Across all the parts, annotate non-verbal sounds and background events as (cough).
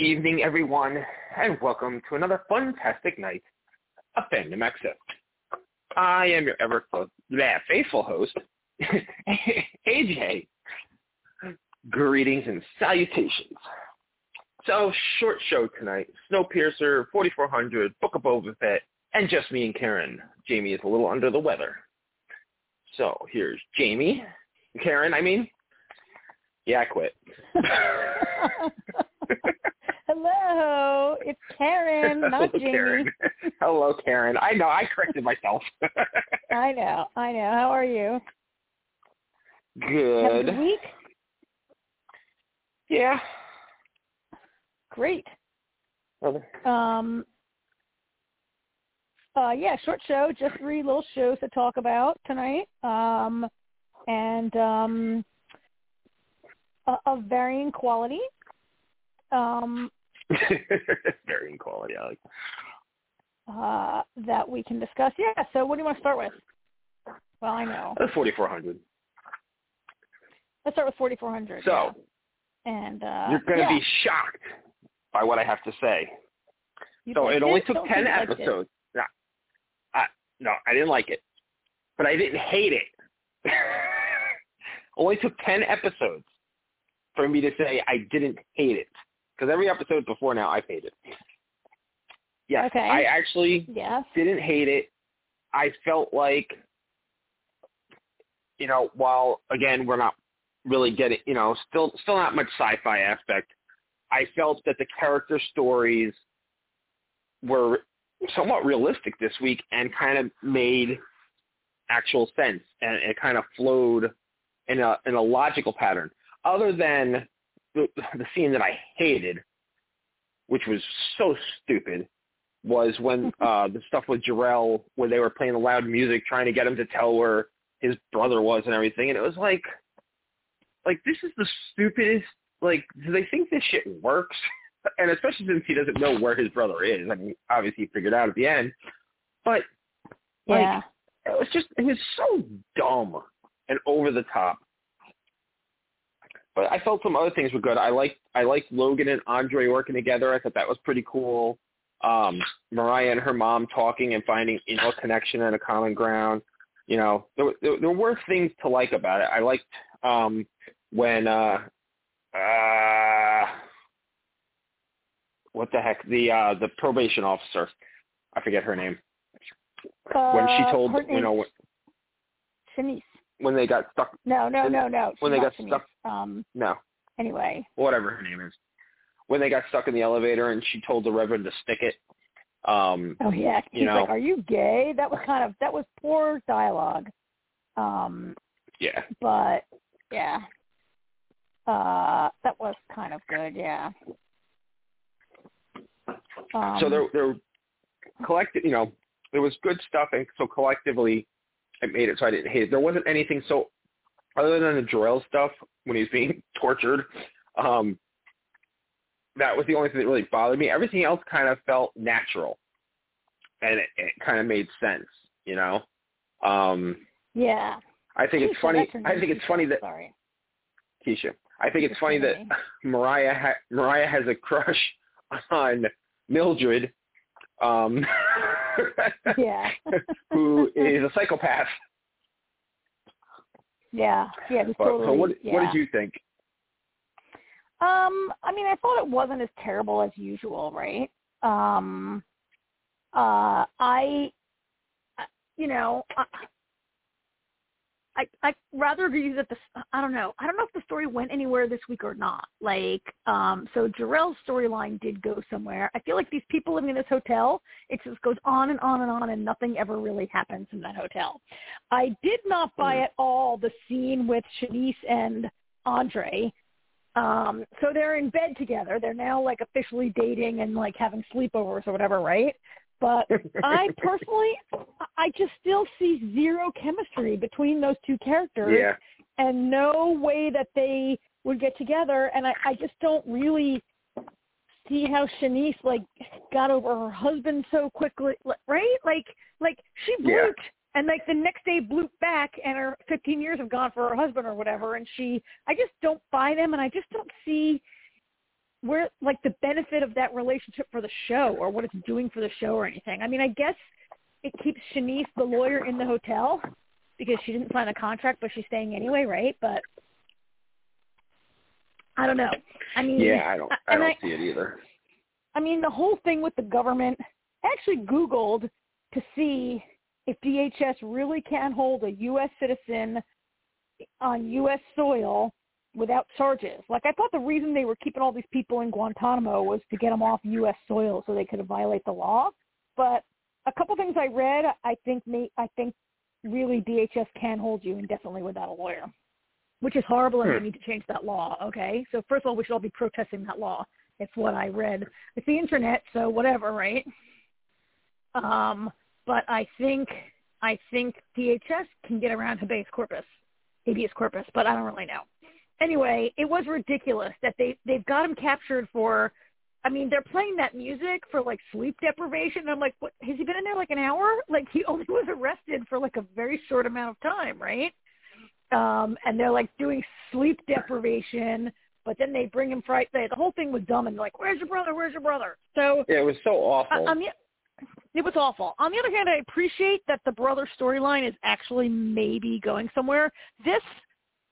evening, everyone, and welcome to another fantastic night of Fandom Access. I am your ever yeah, faithful host, (laughs) AJ. Greetings and salutations. So, short show tonight. Snowpiercer, 4400, Book of Boba Fett, and just me and Karen. Jamie is a little under the weather. So, here's Jamie. Karen, I mean. Yeah, I quit. (laughs) (laughs) Hello, it's Karen, (laughs) not Hello, Jamie. Karen. (laughs) Hello, Karen. I know, I corrected myself. (laughs) I know, I know. How are you? Have a Good. good week? Yeah. Great. Well, Um, uh, yeah, short show, just three little shows to talk about tonight, um, and um, of varying quality. Um, (laughs) Varying quality, I like. uh, that we can discuss. Yeah. So, what do you want to start with? Well, I know. That's 4400. Let's start with 4400. So, yeah. and uh, you're going to yeah. be shocked by what I have to say. You so it only took Don't 10 think you liked it. episodes. No, I, no, I didn't like it. But I didn't hate it. (laughs) only took 10 episodes for me to say I didn't hate it. Because every episode before now, I've hated. Yes, Okay. I actually Yes. didn't hate it. I felt like, you know, while again we're not really getting, you know, still still not much sci-fi aspect. I felt that the character stories were somewhat realistic this week and kind of made actual sense and it kind of flowed in a in a logical pattern. Other than the, the scene that I hated, which was so stupid, was when (laughs) uh the stuff with Jharrel where they were playing the loud music trying to get him to tell where his brother was and everything and it was like like this is the stupidest like do they think this shit works? (laughs) And especially since he doesn't know where his brother is. I mean obviously he figured out at the end. But like Yeah. it was just it was so dumb and over the top. But I felt some other things were good. I liked I liked Logan and Andre working together. I thought that was pretty cool. Um, Mariah and her mom talking and finding you know a connection and a common ground. You know, there, were- there, there were things to like about it. I liked um, when uh, uh, what the heck the uh, the probation officer. I forget her name. when she Uh, told you know when, Shanice. When they got stuck. No, no, when- no, no. when she's they got stuck- Um. No, Anyway. whatever her name is. When they got stuck in the elevator and she told the Reverend to stick it. Um, Oh yeah. He's You know. like, "Are you gay?" That was kind of that was poor dialogue. Um. yeah. But yeah. Uh. That was kind of good. Yeah. Um, so they're collective, you know, there was good stuff, and so collectively, it made it so I didn't hate it. There wasn't anything so, other than the Jharrel stuff when he was being (laughs) tortured. Um, that was the only thing that really bothered me. Everything else kind of felt natural, and it, it kind of made sense. You know, um, Yeah. I think it's funny. I think it's funny that Sorry. Keisha. I think it's Keisha funny that (laughs) Mariah ha- Mariah has a crush (laughs) on Mildred, um, Yeah. (laughs) who is a psychopath. yeah. Yeah. But, totally. so what yeah. what did you think? Um, I mean, I thought it wasn't as terrible as usual, right? Um, uh, I, I- you know, I, I, I rather agree that the, I don't know, I don't know if the story went anywhere this week or not. Like, um, so Jharrel's storyline did go somewhere. I feel like these people living in this hotel, it just goes on and on and on, and nothing ever really happens in that hotel. I did not buy Mhm. at all the scene with Shanice and Andre um, so they're in bed together. They're now like officially dating and like having sleepovers or whatever, right? But (laughs) I personally, I just still see zero chemistry between those two characters yeah, and no way that they would get together. And I, I just don't really see how Shanice like got over her husband so quickly, right? Like, like she Yeah. and like the next day blooped back and her 15 years have gone for her husband or whatever. And she, I just don't buy them and I just don't see where like the benefit of that relationship for the show or what it's doing for the show or anything. I mean, I guess it keeps Shanice the lawyer in the hotel because she didn't sign a contract, but she's staying anyway, right? But I don't know. I mean, yeah, I don't, I don't I, see it either. I mean, the whole thing with the government. I actually Googled to see if DHS really can hold a U.S. citizen on U.S. soil without charges. Like I thought the reason they were keeping all these people in Guantanamo was to get them off U.S. soil so they could violate the law. But a couple things I read, I think may, I think really DHS can hold you indefinitely without a lawyer, which is horrible, and we Hmm. need to change that law. Okay, so first of all, we should all be protesting that law. It's what I read. It's the internet, so whatever, right? Um, but I think I think DHS can get around habeas corpus, habeas corpus, but I don't really know. Anyway, it was ridiculous that they they've got him captured for. I mean, they're playing that music for like sleep deprivation. And I'm like, what? Has he been in there like an hour? (laughs) Like he only was arrested for like a very short amount of time, right? Um, and they're like doing sleep deprivation, but then they bring him there. The whole thing was dumb and like, where's your brother? Where's your brother? So Yeah, it was so awful. on the, it was awful. On the other hand, I appreciate that the brother storyline is actually maybe going somewhere. This,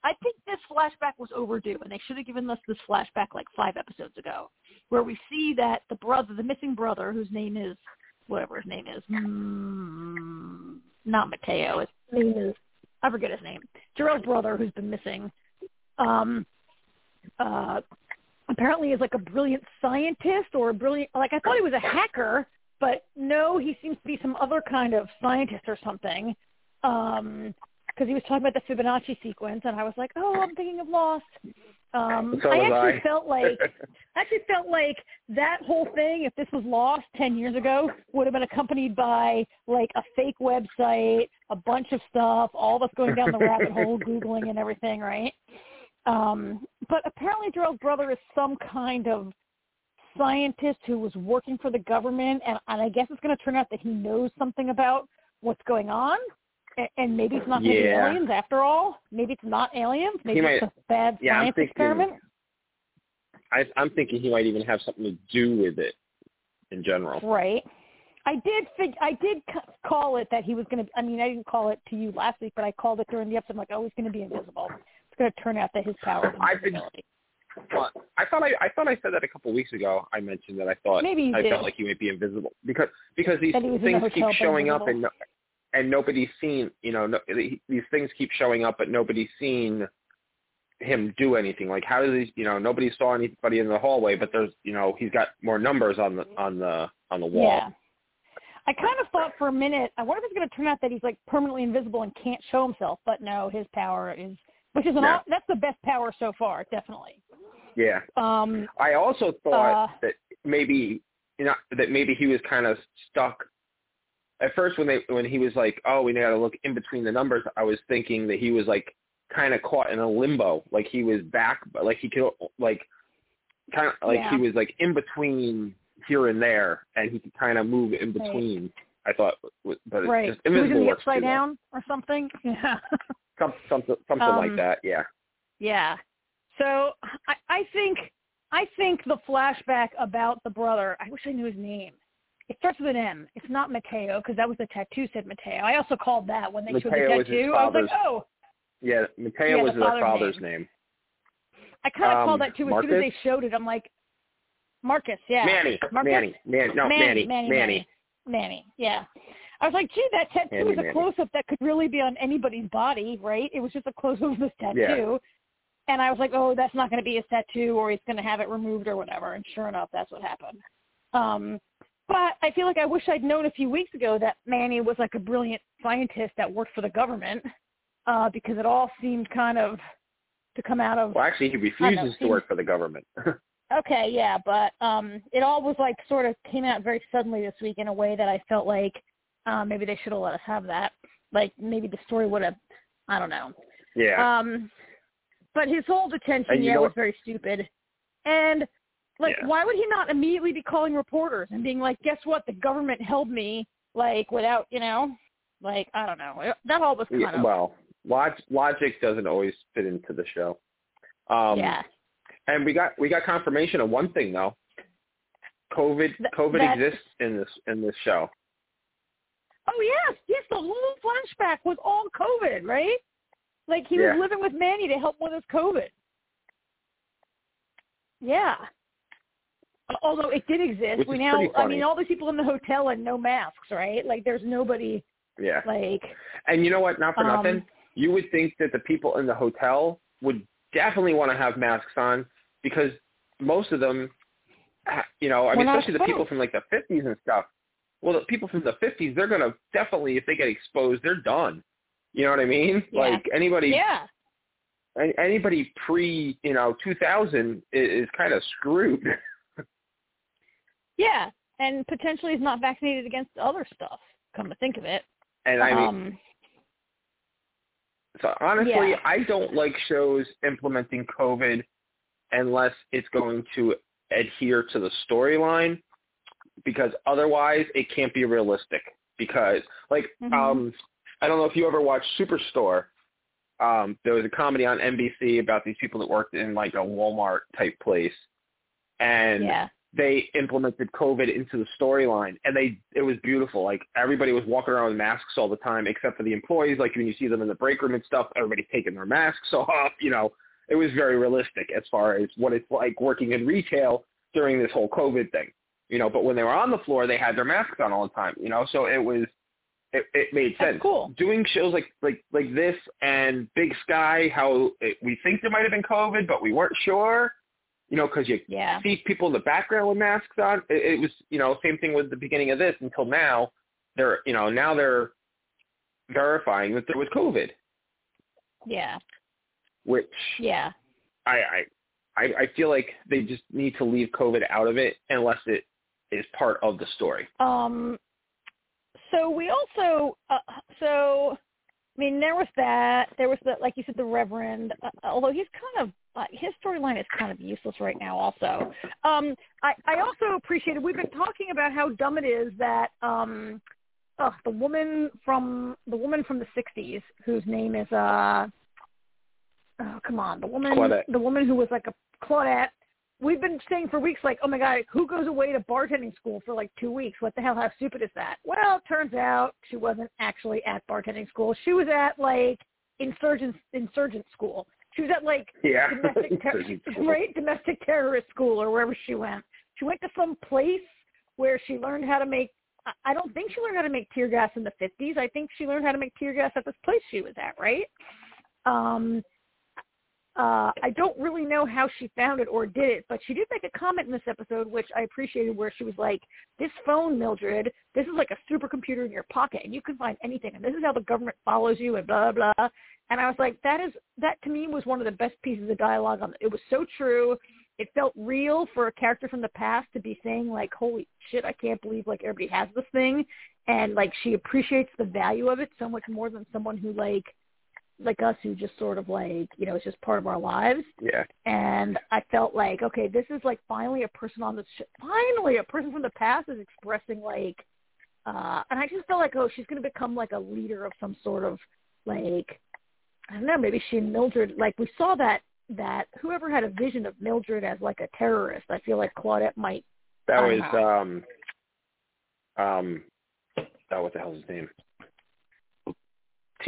I think this flashback was overdue, and they should have given us this flashback like five episodes ago, where we see that the brother, the missing brother, whose name is whatever his name is, mm, not Mateo. His name is I forget his name. Jharrel's brother, who's been missing, um, uh, apparently is like a brilliant scientist or a brilliant. Like I thought he was a hacker, but no, he seems to be some other kind of scientist or something. Um, because he was talking about the Fibonacci sequence, and I was like, "Oh, I'm thinking of Lost." Um, So I actually I. felt (laughs) like actually felt like that whole thing, if this was lost ten years ago, would have been accompanied by like a fake website, a bunch of stuff, all of us going down the rabbit hole, (laughs) googling and everything, right? Um, but apparently, Jharrel's brother is some kind of scientist who was working for the government, and, and I guess it's going to turn out that he knows something about what's going on. And maybe it's not going to be aliens after all. Maybe it's not aliens. Maybe might- it's a bad yeah, I'm science thinking- experiment. I, I'm thinking he might even have something to do with it in general. Right. I did fig- I did c- call it that he was going to. I mean, I didn't call it to you last week, but I called it during the episode. I'm like, oh, he's going to be invisible. It's going to turn out that his power I've been-. But I thought I, I thought I said that a couple weeks ago. I mentioned that I thought Maybe I did. felt like he might be invisible because because these That he was in the things keep showing up and invisible. And nobody's seen you know no, these things keep showing up but nobody's seen him do anything. Like how does he you know nobody saw anybody in the hallway but there's you know he's got more numbers on the on the on the wall. Yeah. I kind of thought for a minute, I wonder if it's going to turn out that he's like permanently invisible and can't show himself. But no, his power is, which is an Yeah. that's the best power so far, definitely. Yeah. Um, I also thought Uh, that maybe you know that maybe he was kind of stuck. At first, when they when he was like, "Oh, we got to look in between the numbers," I was thinking that he was like kind of caught in a limbo, like he was back, but like he could like kind of like Yeah. he was like in between here and there, and he could kind of move in between. I thought, but it's right. just He was in the upside too well. down or something. (laughs) Yeah. Some, something something Um, like that. Yeah. Yeah. So I, I think I think the flashback about the brother. I wish I knew his name. It starts with an M. It's not Mateo because that was the tattoo said Mateo. I also called that when they showed the Mateo was his tattoo. I was like, oh, Yeah, Mateo Yeah, was the their father's name. name. I kind of Um, called that too as soon as they showed it. I'm like, Marcus, yeah, Manny, Marcus? Manny, Manny, no, Manny, Manny, Manny, Manny. Manny, yeah. I was like, gee, that tattoo Manny, is a close-up that could really be on anybody's body, right? It was just a close-up of this tattoo. And I was like, oh, that's not going to be his tattoo or he's going to have it removed or whatever. And sure enough, that's what happened. Um, but I feel like I wish I'd known a few weeks ago that Manny was like a brilliant scientist that worked for the government uh, because it all seemed kind of to come out of Well, actually, he refuses to seems- work for the government. (laughs) Okay, yeah, but um it all was like sort of came out very suddenly this week in a way that I felt like uh, maybe they should have let us have that. Like maybe the story would have I don't know. yeah, Um but his whole detention yeah was very stupid. And like Yeah. why would he not immediately be calling reporters and being like, "Guess what? The government held me like without, you know, like I don't know. That all was kind yeah of well, log- logic doesn't always fit into the show. Um, yeah. And we got we got confirmation of one thing though. COVID Th- COVID that's- exists in this in this show. Oh yes, yes. The whole flashback was all COVID, right? Like he Yeah. was living with Manny to help with his COVID. Yeah. Although it did exist, Which we now, I mean, all these people in the hotel and no masks, right? Like, there's nobody. Yeah. Like, And you know what? Not for Um, nothing. You would think that the people in the hotel would definitely want to have masks on because most of them, ha- you know, I mean, especially the people from like the 50s and stuff. Well, the people from the 50s, they're going to definitely, if they get exposed, they're done. You know what I mean? Yeah. Like anybody, yeah, an- anybody pre, you know, 2000 is, is kind of screwed. (laughs) yeah, and potentially is not vaccinated against other stuff. Come to think of it. And I mean, um, So honestly, Yeah. I don't like shows implementing COVID unless it's going to adhere to the storyline because otherwise it can't be realistic because like Mhm. um I don't know if you ever watched Superstore. Um there was a comedy on NBC about these people that worked in like a Walmart type place and yeah, they implemented COVID into the storyline, and they it was beautiful. Like everybody was walking around with masks all the time, except for the employees. Like when you see them in the break room and stuff, everybody's taking their masks (laughs) off. You know, it was very realistic as far as what it's like working in retail during this whole COVID thing. You know, but when they were on the floor, they had their masks on all the time. You know, so it was it, it made That's sense. cool. Doing shows like like like this and Big Sky, how it, we think there might have been COVID, but we weren't sure. You know, because you yeah, see people in the background with masks on. It, it was, you know, same thing with the beginning of this until now. They're, you know, now they're verifying that there was COVID, yeah, which yeah. I, I, I feel like they just need to leave COVID out of it unless it is part of the story. Um, so we also, uh, so I mean, there was that. There was the, like you said, the Reverend. Uh, although he's kind of uh, his storyline is kind of useless right now. Also, um, I I also appreciated. We've been talking about how dumb it is that um, uh, the woman from the woman from the '60s whose name is uh, oh come on, the woman, Claudette. the woman who was like a Claudette we've been saying for weeks, like, oh my god, who goes away to bartending school for like two weeks? What the hell? How stupid is that? Well, turns out she wasn't actually at bartending school. She was at like insurgent insurgent school. She was at like Yeah. (laughs) domestic ter- right domestic terrorist school or wherever she went. She went to some place where she learned how to make. I- I don't think she learned how to make tear gas in the fifties. I think she learned how to make tear gas at this place she was at. Right. Um, uh, I don't really know how she found it or did it, but she did make a comment in this episode, which I appreciated, where she was like, "This phone, Mildred, this is like a supercomputer in your pocket, and you can find anything, and this is how the government follows you, and blah blah." And I was like, "That is that to me was one of the best pieces of dialogue. On it was so true. It felt real for a character from the past to be saying like, "Holy shit, I can't believe like everybody has this thing," and like she appreciates the value of it so much more than someone who like like us who just sort of like you know it's just part of our lives yeah. and i felt like okay this is like finally a person on the sh- finally a person from the past is expressing like uh and i just felt like oh she's going to become like a leader of some sort of like i don't know maybe she and mildred like we saw that that whoever had a vision of mildred as like a terrorist i feel like claudette might That was know. um um oh what the hell's his name?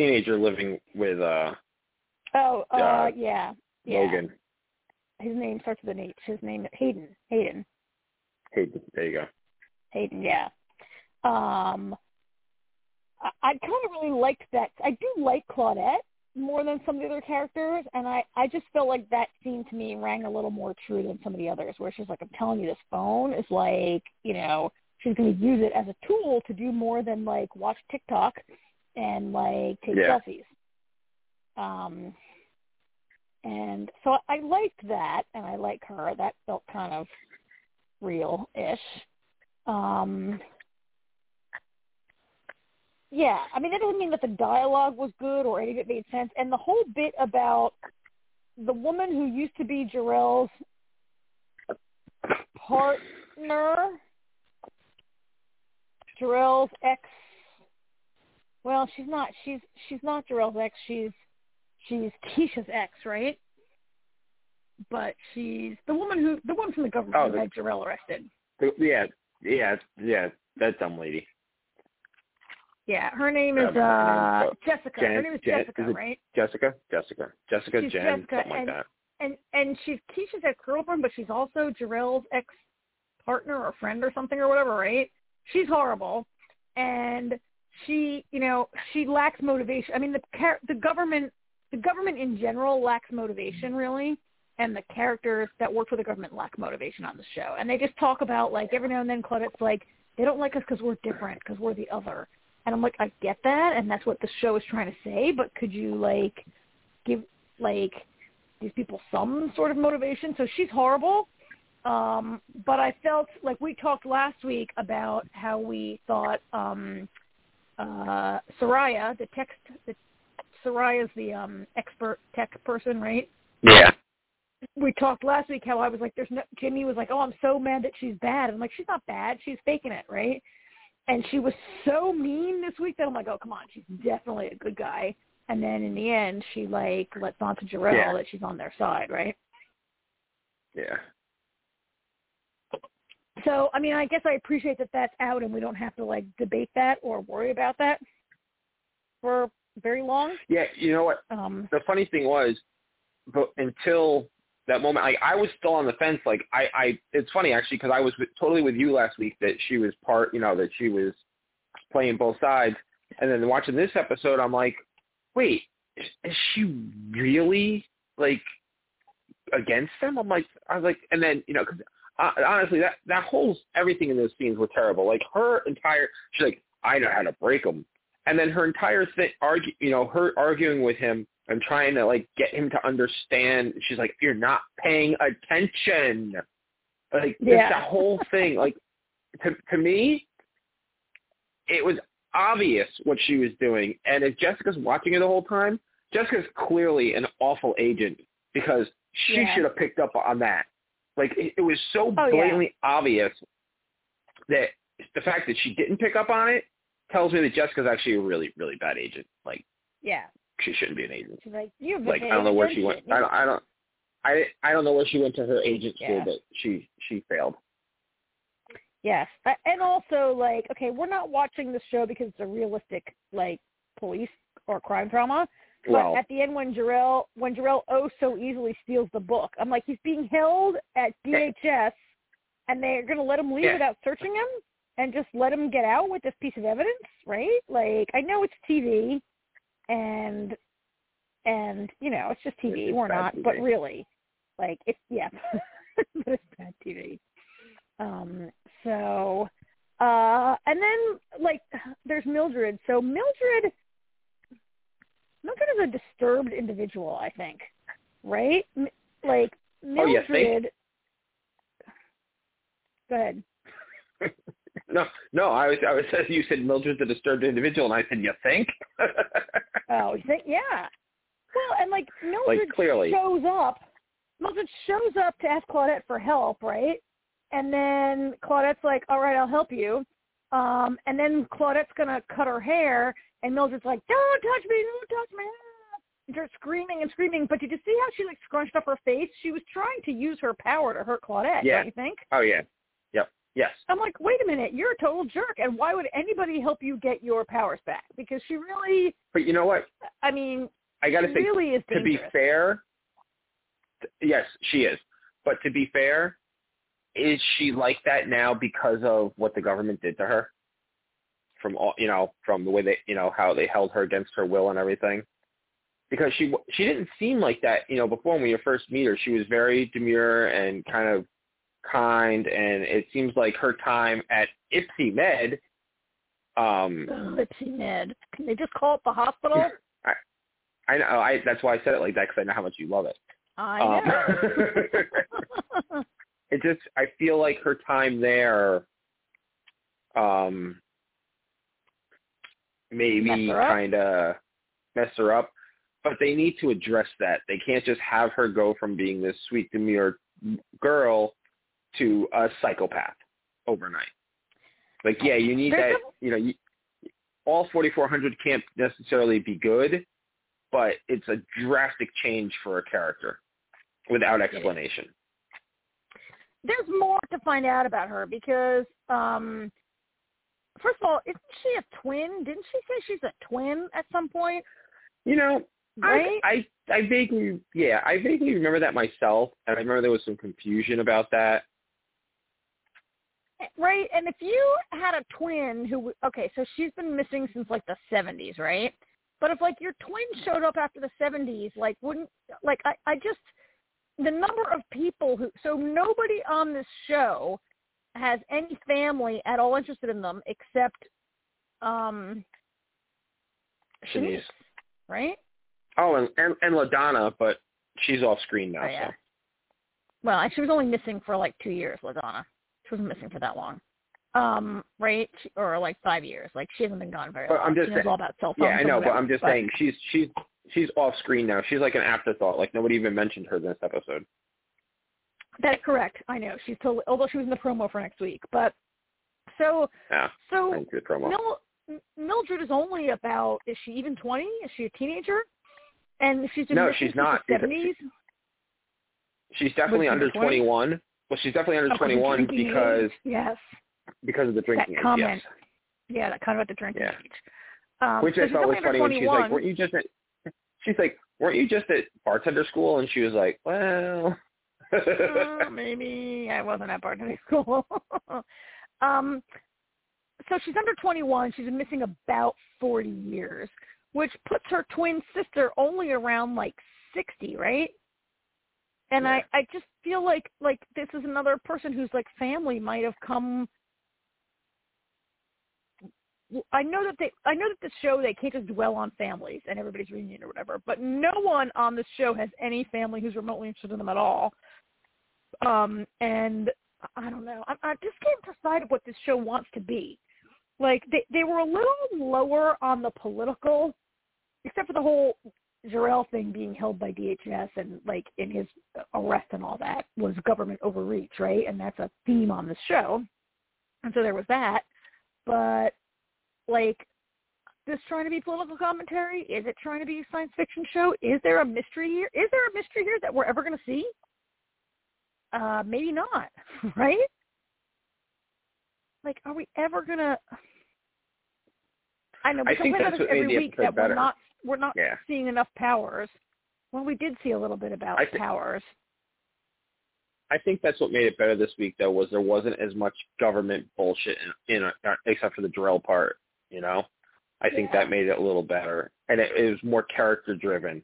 Teenager living with uh oh uh Uh, yeah yeah Logan. his name starts with an h his name is hayden hayden Hey, there you go. Hayden, yeah. Um, I, I kind of really liked that. I do like Claudette more than some of the other characters, and I I just felt like that scene to me rang a little more true than some of the others, where she's like, "I'm telling you, this phone is like, you know, she's going to use it as a tool to do more than like watch TikTok and like take Yeah. selfies." Um, and so I liked that, and I like her. That felt kind of real-ish. Um, yeah, I mean that doesn't mean that the dialogue was good or any of it made sense. And the whole bit about the woman who used to be Jharrel's partner, Jharrel's ex. Well, she's not. She's she's not Jharrel's ex. She's she's Keisha's ex, right? but she's the woman who the one from the government Oh, who the- had Jharrel arrested. Yeah, yeah, yeah. That dumb lady. Yeah, her name is uh her Jessica. her name is Jessica, is right? Jessica, Jessica, Jessica, She's Jen, Jessica, something like and- that. And and she's Keisha's ex girlfriend, but she's also Jharrel's ex partner or friend or something or whatever, right? She's horrible, and she, you know, she lacks motivation. I mean, the the government, the government in general lacks motivation, really, and the characters that work for the government lack motivation on the show. And they just talk about like every now and then, Claudette's like, they don't like us because we're different, because we're the other. And I'm like, I get that, and that's what the show is trying to say. But could you like give like these people some sort of motivation? So she's horrible. Um, but I felt like we talked last week about how we thought um, uh, Soraya, the text, the, Soraya's the um, expert tech person, right? Yeah. we talked last week how I was like, there's no, Jimmy was like, oh, I'm so mad that she's bad. I'm like, she's not bad. She's faking it, right? And she was so mean this week that I'm like, oh, come on. She's definitely a good guy. And then in the end, she like lets on to Jharrel Yeah. that she's on their side, right? Yeah. So, I mean, I guess I appreciate that that's out and we don't have to like debate that or worry about that for very long. Yeah, you know what? Um, The funny thing was, but until that moment, like I was still on the fence. Like I, I, it's funny actually because I was with, totally with you last week that she was part, you know, that she was playing both sides, and then watching this episode, I'm like, wait, is, she really like against them? I'm like, I was like, and then you know, cause, uh, honestly, that that whole everything in those scenes were terrible. Like her entire, she's like, I know how to break them, and then her entire thing, argue, you know, her arguing with him and trying to like get him to understand. She's like, you're not paying attention. Like just Yeah. that whole thing, like to to me, it was obvious what she was doing. And if Jessica's watching it the whole time, Jessica's clearly an awful agent because she Yeah. should have picked up on that. Like it, it was so Oh, yeah. blatantly obvious that the fact that she didn't pick up on it tells me that Jessica's actually a really, really bad agent. Like yeah. she shouldn't be an agent. She's like, you Like I don't know where she went. I don't. I don't. I I don't know where she went to her agent school, Yeah. but she she failed. Yes, and also like, okay, we're not watching this show because it's a realistic like police or crime drama. But Well, at the end, when Jharrel when Jharrel oh so easily steals the book, I'm like, he's being held at DHS, and they're gonna let him leave Yeah. without searching him, and just let him get out with this piece of evidence, right? Like, I know it's TV, and and you know it's just TV. It's we're not, TV. but really, like it's yeah, (laughs) but it's bad TV. Um, so, uh, and then like (sighs) there's Mildred. So Mildred, Mildred is a disturbed individual, I think, right? Like Oh, you Mildred. think? Go ahead. (laughs) no, no. I was I was (laughs) you said Mildred's a disturbed individual, and I said you think. (laughs) Oh, you think yeah. Well, and like Mildred clearly. shows up. Mildred shows up to ask Claudette for help, right? And then Claudette's like, "All right, I'll help you." Um, and then Claudette's gonna cut her hair, and Mildred's like, "Don't touch me! Don't touch me!" And starts screaming and screaming. But did you see how she like scrunched up her face? She was trying to use her power to hurt Claudette. Yeah. Don't you think? oh yeah. Yep. Yes. I'm like, wait a minute, you're a total jerk, and why would anybody help you get your powers back? Because she really, But you know what? I mean, I got to she say, really is to be fair, yes, she is. But to be fair, is she like that now because of what the government did to her? From all, you know, from the way they, you know, how they held her against her will and everything. Because she w- she didn't seem like that, you know, before when you first meet her. She was very demure and kind of kind, and it seems like her time at Ipsy Med, um, Lipsy Med. Can they just call it the hospital? I know, I that's why I said it like that because I know how much you love it. I Um, know. (laughs) it just I feel like her time there um maybe Mess her up? kind of mess her up but they need to address that they can't just have her go from being this sweet demure girl to a psychopath overnight like yeah you need There's that you know you, all 4400 can't necessarily be good but it's a drastic change for a character without explanation. There's more to find out about her because, um first of all, isn't she a twin? Didn't she say she's a twin at some point? You know, Right? I, I I vaguely yeah, I vaguely remember that myself, and I remember there was some confusion about that. Eh, right, and if you had a twin who, okay, so she's been missing since like the '70s, right? But if like your twin showed up after the '70s, like wouldn't like I, I just the number of people who, so nobody on this show has any family at all interested in them except um Shanice. right? Oh, and and, and Ladonna, but she's off screen now. Oh, yeah. So Well, she was only missing for like two years, Ladonna. She wasn't missing for that long. Um, right? Or like five years. Like she hasn't been gone very But long. I'm just she saying- all about cell phones. yeah, I know, but I'm just saying she's she's she's off screen now. She's like an afterthought. Like nobody even mentioned her in this episode. That's correct. I know. She's totally, although she was in the promo for next week. But so, Yeah, so thank you, promo. Mil- Mildred is only about, is she even 20? Is she a teenager? And she's No, she's not. the She's- 70s? She's definitely under 20? 21. Well, she's definitely under Oh, of 21 because? Yes. because of the drinking age. comment. Yes. Yeah, that kind of at the drinking Yeah. age. Um, Which so I thought was funny when she's like, "Weren't you just at?" She's like, "Weren't you just at bartender school?" And she was like, "Well." Uh, (laughs) maybe I wasn't at bartending (laughs) school. um, so she's under 21. She's been missing about 40 years, which puts her twin sister only around like 60, right? And Yeah. I, I just feel like like this is another person whose like family might have come. I know that they, I know that the show they can't just dwell on families and everybody's reunion or whatever, but no one on this show has any family who's remotely interested in them at all. Um, and I don't know. I, I just can't decide what this show wants to be. Like they they were a little lower on the political, except for the whole Jharrel thing being held by DHS and like in his arrest and all that was government overreach, right? And that's a theme on this show. And so there was that. But like this trying to be political commentary? Is it trying to be a science fiction show? Is there a mystery here? Is there a mystery here that we're ever going to see? Uh, maybe not, (laughs) right? Like, are we ever gonna? I know we I think complain about that's what every week that we're not we're not Yeah. seeing enough powers. Well, we did see a little bit about I thi- powers. I think that's what made it better this week, though, was there wasn't as much government bullshit in, in uh, except for the drill part. You know, I think that made it a little better, and it, it was more character driven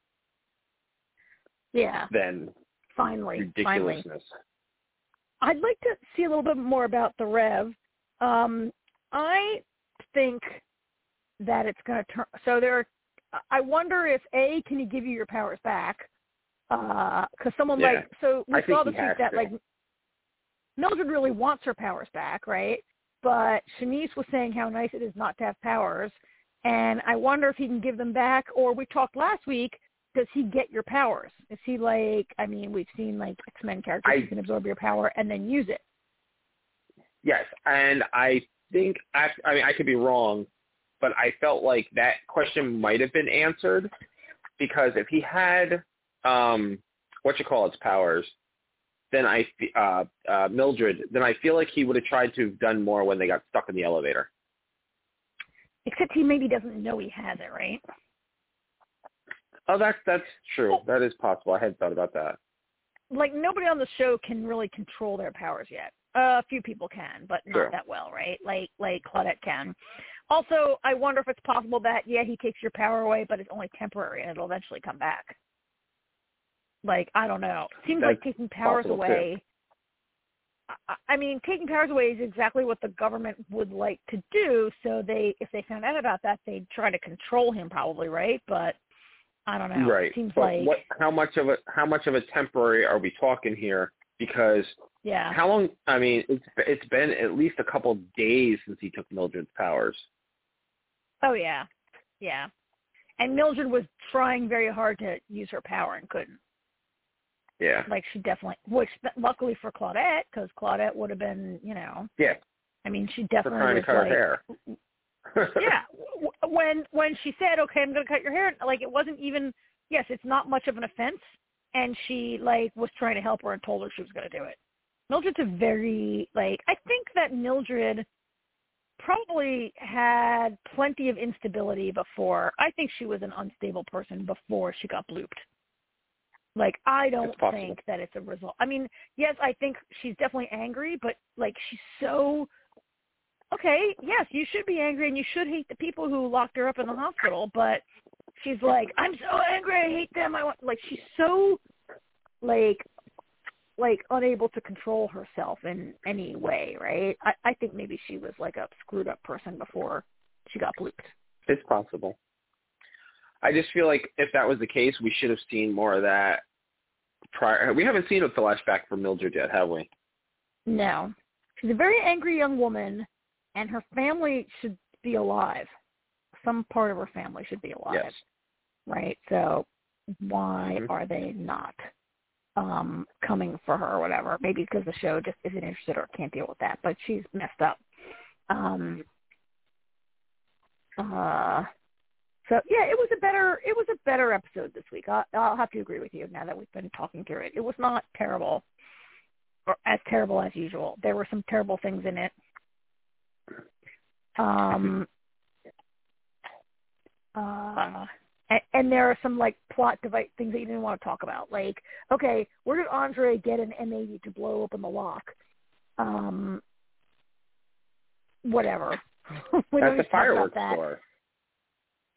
Yeah, than finally, finally. ridiculousness. I'd like to see a little bit more about the Rev. Um, I think that it's going to turn. So there. Are, I wonder if a can he give you your powers back? Because someone Yeah. like so we I saw he this week that to. like Mildred really wants her powers back, right? But Shanice was saying how nice it is not to have powers, and I wonder if he can give them back. Or we talked last week. Does he get your powers? Is he like? I mean, we've seen like X Men characters I- who can absorb your power and then use it. Yes, and I think I, I mean I could be wrong, but I felt like that question might have been answered because if he had um what you call its powers, then I uh uh Mildred, then I feel like he would have tried to have done more when they got stuck in the elevator. Except he maybe doesn't know he has it, right? Oh, that's that's true. That is possible. I hadn't thought about that. Like nobody on the show can really control their powers yet. Uh, a few people can, but not True. that well, right? Like like Claudette can. Also, I wonder if it's possible that yeah, he takes your power away, but it's only temporary and it'll eventually come back. Like I don't know. Seems like taking powers away. I- I mean, taking powers away is exactly what the government would like to do. So they, if they found out about that, they'd try to control him, probably, right? But I don't know. Right. It seems but like what how much of a how much of a temporary are we talking here? Because yeah. how long? I mean, it's it's been at least a couple of days since he took Mildred's powers. Oh yeah, yeah. And Mildred was trying very hard to use her power and couldn't. Yeah. Like she definitely, which luckily for Claudette, because Claudette would have been, you know, Yeah. I mean, she definitely trying to was cut like, her hair. Yeah. (laughs) When when she said, "Okay, I'm going to cut your hair," like it wasn't even. Yes, it's not much of an offense, and she like was trying to help her and told her she was going to do it. Mildred's a very like I think that Mildred probably had plenty of instability before. I think she was an unstable person before she got blooped. Like I don't think that it's a result. I mean, yes, I think she's definitely angry, but like she's so okay, yes, you should be angry and you should hate the people who locked her up in the hospital, but she's like, I'm so angry, I hate them. I want like she's so like like unable to control herself in any way, right? I, I think maybe she was like a screwed up person before she got blooped. It's possible. I just feel like if that was the case, we should have seen more of that prior. We haven't seen a flashback for Mildred yet, have we? No. She's a very angry young woman, and her family should be alive. Some part of her family should be alive. Yes. Right? So why mm-hmm. are they not? um coming for her or whatever. Maybe because the show just isn't interested or can't deal with that. But she's messed up. Um uh so yeah, it was a better it was a better episode this week. I'll, I'll have to agree with you now that we've been talking through it. It was not terrible or as terrible as usual. There were some terrible things in it. Um uh and, and there are some like plot device things that you didn't want to talk about. Like, okay, where did Andre get an M80 to blow open the lock? Um, whatever. (laughs) we At the fireworks that. store.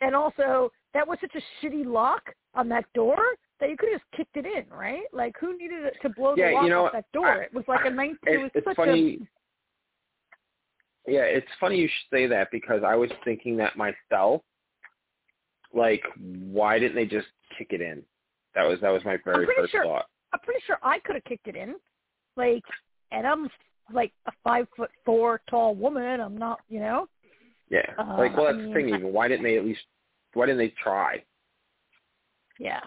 And also, that was such a shitty lock on that door that you could have just kicked it in, right? Like, who needed it to blow yeah, the lock you know, off that door? I, it was like a nineteen. It, it was it's such funny. A, yeah, it's funny you should say that because I was thinking that myself like why didn't they just kick it in? That was that was my very first sure, thought. I'm pretty sure I could have kicked it in. Like, and I'm like a five foot four tall woman. I'm not, you know. Yeah. Uh, like, well, that's I mean, the thing. Even why didn't they at least? Why didn't they try? Yeah.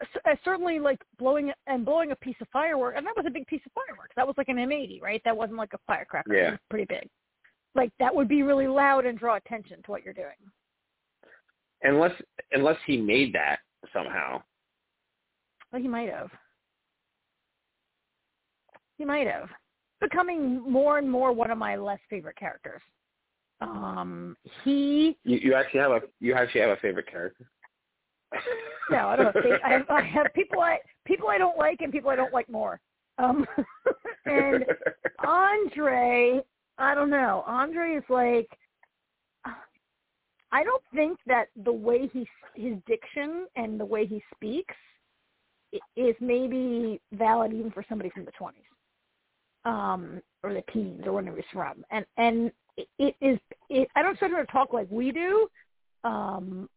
Uh, certainly, like blowing and blowing a piece of firework, and that was a big piece of fireworks. That was like an M80, right? That wasn't like a firecracker. Yeah. It was pretty big like that would be really loud and draw attention to what you're doing. Unless unless he made that somehow. Well, he might have. He might have. Becoming more and more one of my less favorite characters. Um, he. You, you actually have a you actually have a favorite character. No, I don't. Think, I, have, I have people I people I don't like and people I don't like more. Um, (laughs) and Andre I don't know. Andre is like I don't think that the way he his diction and the way he speaks is maybe valid even for somebody from the 20s um or the teens or whenever he's from and and it is it i don't him to talk like we do um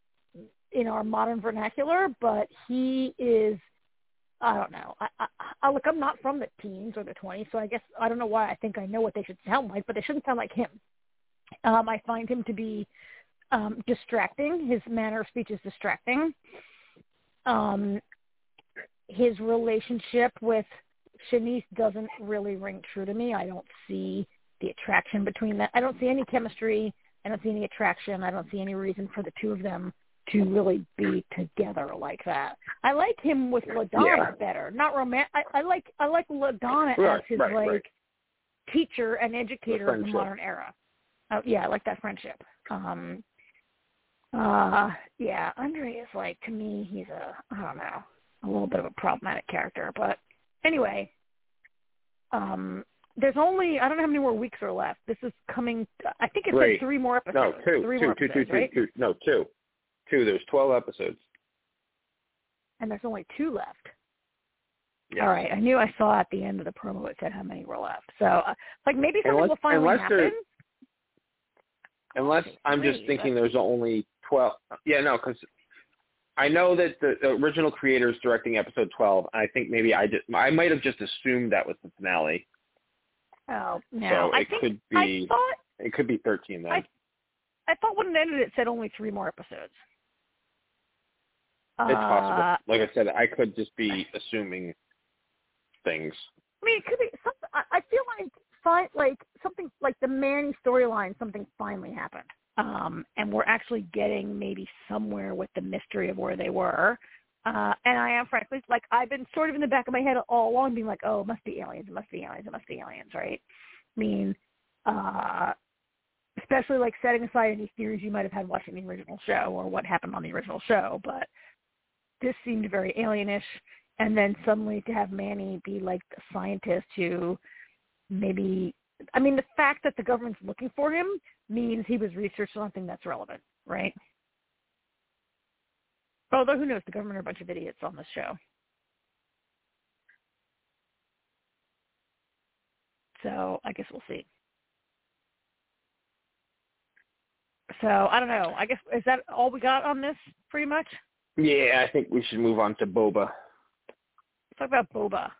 in our modern vernacular but he is I don't know. I, I, I look, I'm not from the teens or the 20s, so I guess I don't know why I think I know what they should sound like, but they shouldn't sound like him. Um, I find him to be um, distracting. His manner of speech is distracting. Um, his relationship with Shanice doesn't really ring true to me. I don't see the attraction between that. I don't see any chemistry. I don't see any attraction. I don't see any reason for the two of them to really be together like that. I like him with LaDonna yeah. better. Not romantic. I, I like I like LaDonna right, as his right, like right. teacher and educator of the modern era. Oh yeah, I like that friendship. Um uh yeah, Andre is like to me he's a I don't know, a little bit of a problematic character, but anyway, um there's only I don't know how many more weeks are left. This is coming. I think it right. three more episodes. No, two, three two, more two, episodes, two, right? two, no, two, two. There's twelve episodes. And there's only two left. Yeah. All right. I knew I saw at the end of the promo it said how many were left. So, uh, like maybe something unless, will finally unless happen. Unless I'm just thinking there's only twelve. Yeah, no, because I know that the, the original creators directing episode twelve. And I think maybe I just I might have just assumed that was the finale. Oh no! So I it think could I be thought it could be thirteen then. I- I thought when it ended it said only three more episodes. It's possible. Uh, Like I said, I could just be assuming things. I mean, it could be something. I, I feel like fi- like something like the Manny storyline. Something finally happened. um, and we're actually getting maybe somewhere with the mystery of where they were. Uh, and I am frankly like I've been sort of in the back of my head all along, being like, "Oh, it must be aliens. It must be aliens. It must be aliens." Right? I mean, uh, especially like setting aside any theories you might have had watching the original show or what happened on the original show, but this seemed very alienish. And then suddenly to have Manny be like a scientist who maybe, I mean, the fact that the government's looking for him means he was researching something that's relevant, right? Although who knows, the government are a bunch of idiots on this show. So I guess we'll see. So I don't know. I guess is that all we got on this, pretty much? Yeah, I think we should move on to Boba. Let's talk about Boba.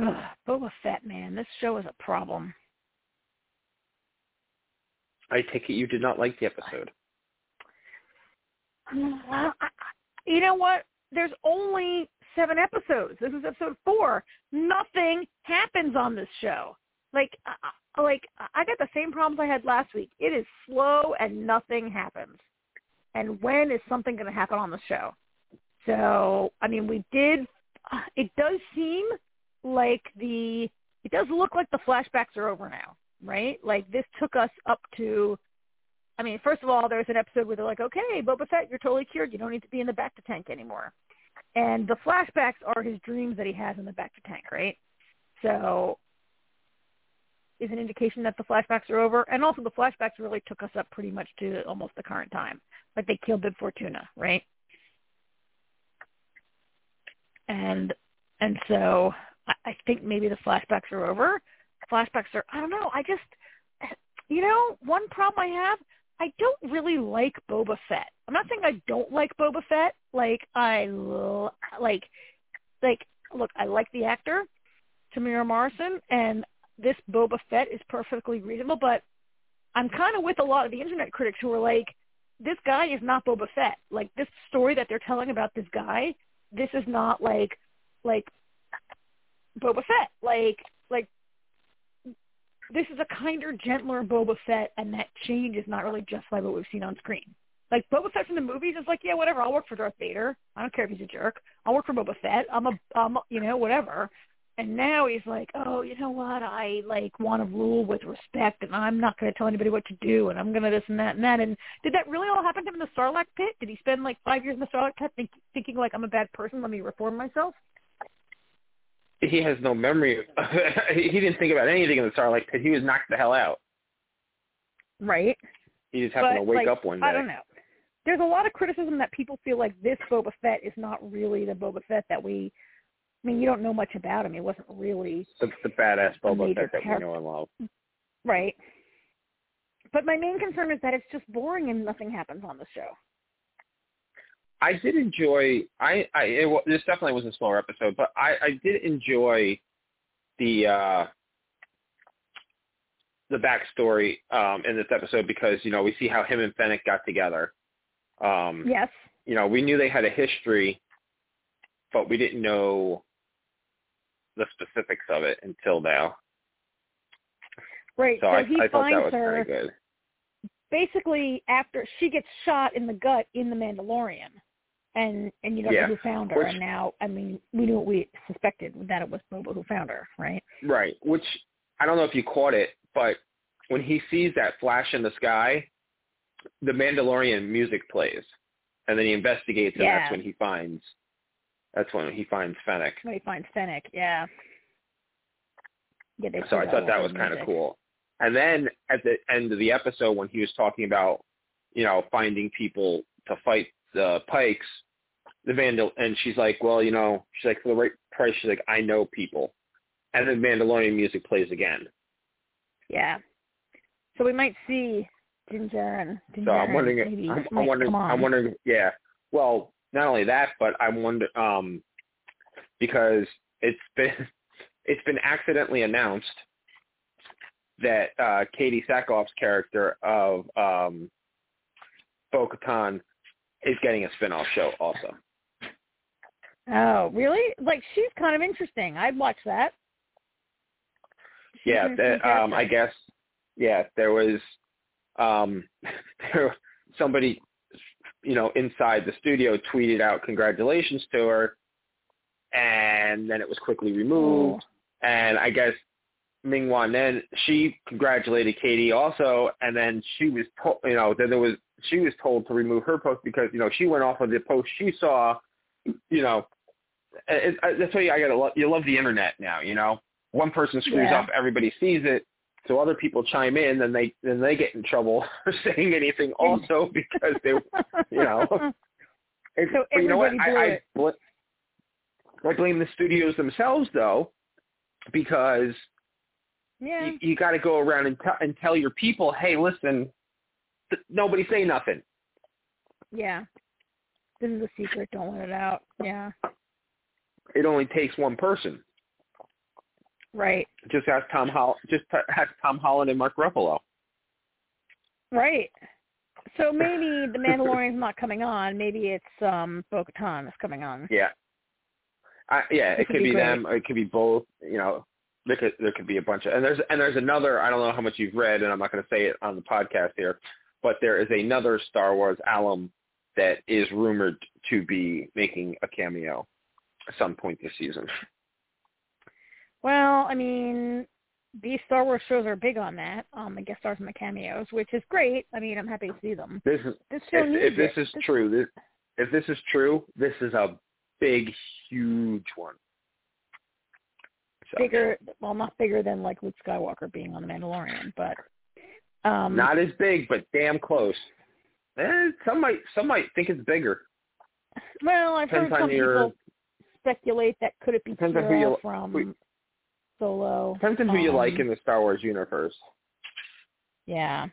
Ugh, Boba Fett, man, this show is a problem. I take it you did not like the episode. You know what? There's only seven episodes. This is episode four. Nothing happens on this show. Like, like I got the same problems I had last week. It is slow and nothing happens. And when is something going to happen on the show? So, I mean, we did. It does seem like the. It does look like the flashbacks are over now, right? Like this took us up to. I mean, first of all, there's an episode where they're like, "Okay, Boba Fett, you're totally cured. You don't need to be in the bacta tank anymore." And the flashbacks are his dreams that he has in the bacta tank, right? So is an indication that the flashbacks are over. And also the flashbacks really took us up pretty much to almost the current time. Like they killed Bib Fortuna, right? And and so I, I think maybe the flashbacks are over. Flashbacks are I don't know, I just you know, one problem I have, I don't really like Boba Fett. I'm not saying I don't like Boba Fett. Like I like like look, I like the actor, Temuera Morrison, and this Boba Fett is perfectly reasonable, but I'm kind of with a lot of the internet critics who are like, this guy is not Boba Fett. Like this story that they're telling about this guy, this is not like like Boba Fett. Like like this is a kinder, gentler Boba Fett, and that change is not really just by what we've seen on screen. Like Boba Fett from the movies is like, yeah, whatever. I'll work for Darth Vader. I don't care if he's a jerk. I'll work for Boba Fett. I'm a, I'm, a, you know, whatever and now he's like, oh, you know what? I like want to rule with respect, and I'm not going to tell anybody what to do, and I'm going to this and that and that. And did that really all happen to him in the Sarlacc pit? Did he spend like five years in the Sarlacc pit think, thinking like I'm a bad person? Let me reform myself. He has no memory. (laughs) he didn't think about anything in the Sarlacc pit. He was knocked the hell out. Right. He just happened but, to wake like, up one day. I don't know. There's a lot of criticism that people feel like this Boba Fett is not really the Boba Fett that we I mean, you don't know much about him. He wasn't really the, the badass Boba Fett that we know and love. Right. But my main concern is that it's just boring and nothing happens on the show. I did enjoy. I I it, this definitely was a slower episode, but I I did enjoy the uh the backstory um in this episode because you know we see how him and Fennec got together. Um Yes. You know, we knew they had a history, but we didn't know the specifics of it until now. Right. So, so I, he I thought finds that was her very good. basically after she gets shot in the gut in the Mandalorian. And and you don't Yeah. know who found her Which- and now I mean we knew what we suspected that it was Boba who found her, right? Right. Which I don't know if you caught it, but when he sees that flash in the sky, the Mandalorian music plays, and then he investigates, and Yeah. that's when he finds. That's when he finds Fennec. When he finds Fennec, yeah. Yeah, So I thought that was kind of cool. And then at the end of the episode, when he was talking about, you know, finding people to fight the Pikes, the Vandal, and she's like, well, you know, she's like, for the right price, she's like, I know people. And then Mandalorian music plays again. Yeah. So we might see Ginger and Ginger So I'm wondering, I'm, I'm wondering. I'm wondering, yeah. Well, not only that, but I wonder, um, because it's been, (laughs) it's been accidentally announced that uh, Katee Sackhoff's character of um, Bo-Katan is getting a spin-off show also. Oh, really? Like she's kind of interesting. I'd watch that. She's Yeah, that, um, I guess. Yeah, there was um, (laughs) there somebody, you know, inside the studio tweeted out congratulations to her, and then it was quickly removed. Oh. And I guess Ming Wan then she congratulated Katee also, and then she was told, you know, then there was she was told to remove her post because you know she went off of the post she saw, you know, it, it, that's why I gotta love, you love the internet now, you know. One person screws Yeah. up, everybody sees it, so other people chime in, then they then they get in trouble (laughs) for saying anything also (laughs) because they, you know. (laughs) It's, So you know what? I, I, it. I blame the studios themselves though, because yeah. you, you got to go around and, tell and tell your people, hey, listen, th- nobody say nothing. Yeah. This is a secret. Don't let it out. Yeah. It only takes one person. Right. Just ask Tom Hol- just ask Tom Holland and Mark Ruffalo. Right. So (laughs) maybe the Mandalorian's not coming on. Maybe it's um Bo-Katan that's coming on. Yeah. I, yeah, This it could be be, them. Or it could be both. You know, there could there could be a bunch of and there's and there's another. I don't know how much you've read, and I'm not going to say it on the podcast here, but there is another Star Wars alum that is rumored to be making a cameo at some point this season. Well, I mean, these Star Wars shows are big on that. Um, the guest stars and the cameos, which is great. I mean, I'm happy to see them. This is This show if, needs if this it. is true. This, if this is true, this is a big, huge one. So, bigger. Well, not bigger than like Luke Skywalker being on the Mandalorian, but um, Not as big, but damn close. Eh, some might some might think it's bigger. well, I've heard Depends on some people speculate that could it be Depends on who Kira you- from who- Solo. depends on who you like Um, in the Star Wars universe. Yeah.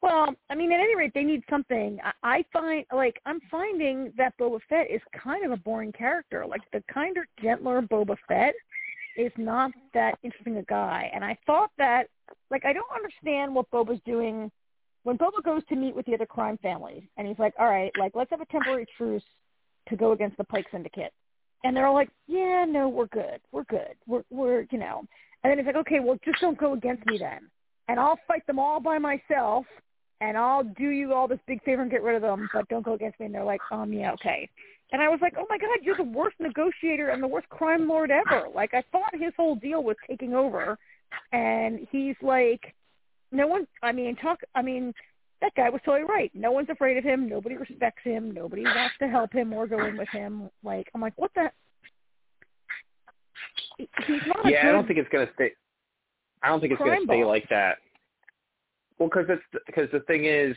Well, I mean, at any rate, they need something. I, I find, like, I'm finding that Boba Fett is kind of a boring character. Like, the kinder, gentler Boba Fett is not that interesting a guy. And I thought that, like, I don't understand what Boba's doing when Boba goes to meet with the other crime families, and he's like, all right, like, let's have a temporary truce to go against the Pike Syndicate. And they're all like, yeah, no, we're good. We're good. We're, we're, you know. And then he's like, okay, well, just don't go against me then and I'll fight them all by myself, and I'll do you all this big favor and get rid of them, but don't go against me. And they're like, um, yeah, okay. And I was like, oh my God, you're the worst negotiator and the worst crime lord ever. Like I thought his whole deal was taking over, and he's like, no one. I mean, talk. I mean, that guy was totally right. No one's afraid of him. Nobody respects him. Nobody wants to help him or go in with him. Like I'm like, what the? He's not Yeah, I don't think it's gonna stay. I don't think it's gonna stay boss. like that. Well, because it's because the thing is,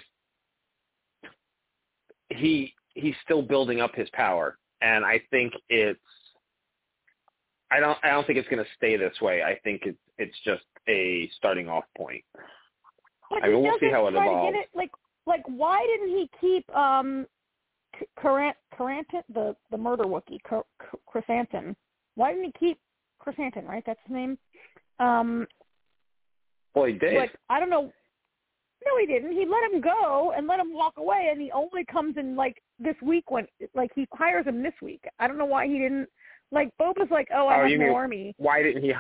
he he's still building up his power, and I think it's. I don't. I don't think it's going to stay this way. I think it's it's just a starting off point. But I mean, we'll see how it evolves. it, like, like why didn't he keep um, C- Currant, the the murder wookie, Chrysanthemum? Why didn't he keep Chrysanthemum? Right, that's his name. Um, Well, he did. like I don't know. No, he didn't. He let him go and let him walk away, and he only comes in like this week when, like, he hires him this week. I don't know why he didn't. Like Boba's like, oh, I Oh, have no mean- army. why didn't he?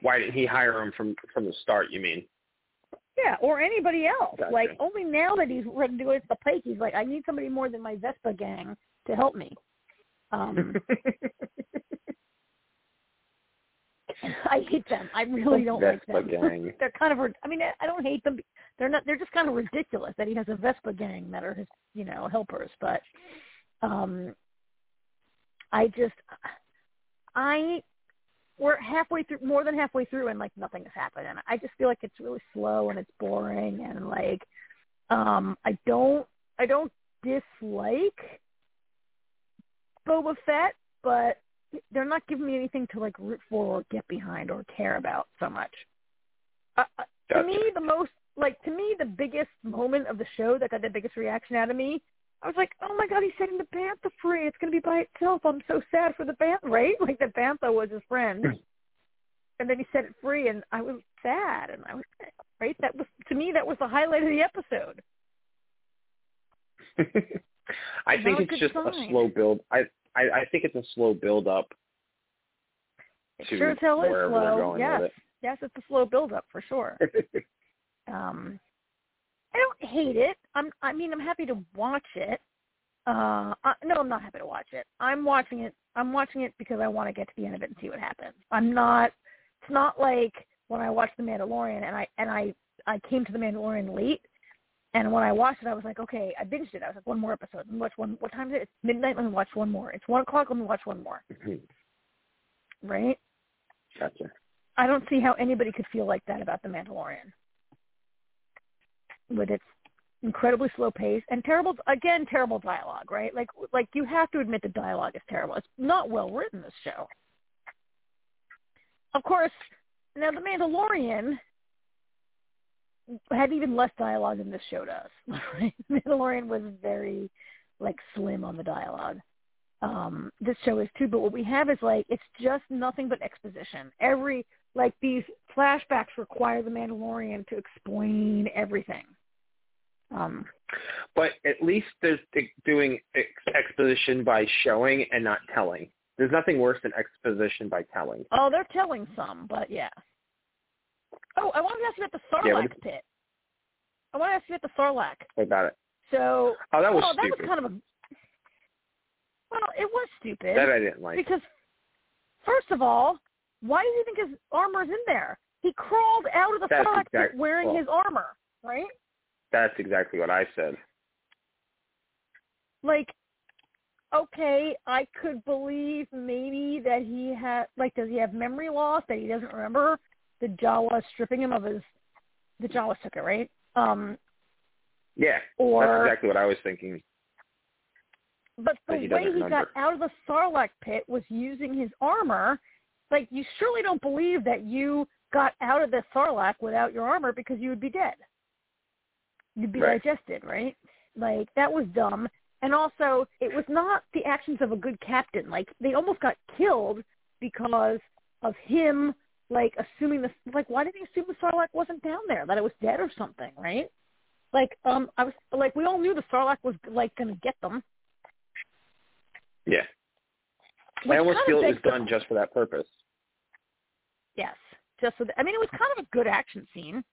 Why didn't he hire him from from the start? You mean? Yeah, or anybody else. Gotcha. Like only now that he's ready to do it the Pike, he's like, I need somebody more than my Vespa gang to help me. Um, (laughs) I hate them. I really don't like them. gang. (laughs) they're kind of. I mean, I- I don't hate them. They're not. They're just kind of ridiculous that he has a Vespa gang that are his, you know, helpers. But, um, I just, I, we're halfway through, more than halfway through, and like nothing has happened, and I just feel like it's really slow and it's boring, and like, um, I don't, I don't dislike Boba Fett, but they're not giving me anything to like root for or get behind or care about so much. Uh, uh, to me, the most like to me the biggest moment of the show that got the biggest reaction out of me. I was like, oh my god, he's setting the bantha free. It's going to be by itself. I'm so sad for the bantha, right? Like the bantha was his friend, and then he set it free, and I was sad, and I was right. That was to me that was the highlight of the episode. (laughs) I think it's just a slow build. I, I I think it's a slow build up It to sure as hell is slow. yes, with yes, it's a slow build up for sure. (laughs) Um, I don't hate it. I'm I mean I'm happy to watch it. Uh, uh no, I'm not happy to watch it. I'm watching it. I'm watching it because I want to get to the end of it and see what happens. I'm not. It's not like when I watched The Mandalorian and I and I I came to The Mandalorian late, and when I watched it, I was like, okay, I binged it. I was like, one more episode. Let me watch one. What time is it? It's midnight. Let me watch one more. It's one o'clock. Let me watch one more. (clears throat) Right? Gotcha. I don't see how anybody could feel like that about The Mandalorian. With its incredibly slow pace and terrible again terrible dialogue right? Like like you have to admit the dialogue is terrible. It's not well written this show. Of course now the mandalorian had even less dialogue than this show does. Right (laughs) mandalorian was very like slim on the dialogue. Um this show is too but what we have is like it's just nothing but exposition. Every like these flashbacks require the mandalorian to explain everything um, but at least there's doing ex- exposition by showing and not telling. There's nothing worse than exposition by telling. Oh, they're telling some, but yeah. Oh, I wanted to ask you about the Sarlacc yeah, pit. I want to ask you about the Sarlacc. What about it? So, oh, that was well, stupid. that was kind of a. Well, it was stupid. That I didn't like. Because, first of all, why do you think his armor's in there? He crawled out of the That's Sarlacc exact, pit wearing well, his armor, right? That's exactly what I said. Like, okay, I could believe maybe that he had, like, does he have memory loss that he doesn't remember the Jawa stripping him of his, the Jawas took it, right? Um, yeah, or, that's exactly what I was thinking. But the he way he remember. got out of the Sarlacc pit was using his armor. Like, you surely don't believe that you got out of the Sarlacc without your armor because you would be dead you'd be right. digested, right? Like that was dumb. And also, it was not the actions of a good captain. Like they almost got killed because of him, like assuming the like. Why did he assume the Sarlacc wasn't down there? That it was dead or something, right? Like um, I was like we all knew the Sarlacc was like going to get them. Yeah. I almost feel it was done just for that purpose. Yes, just so that, I mean, it was kind of a good action scene.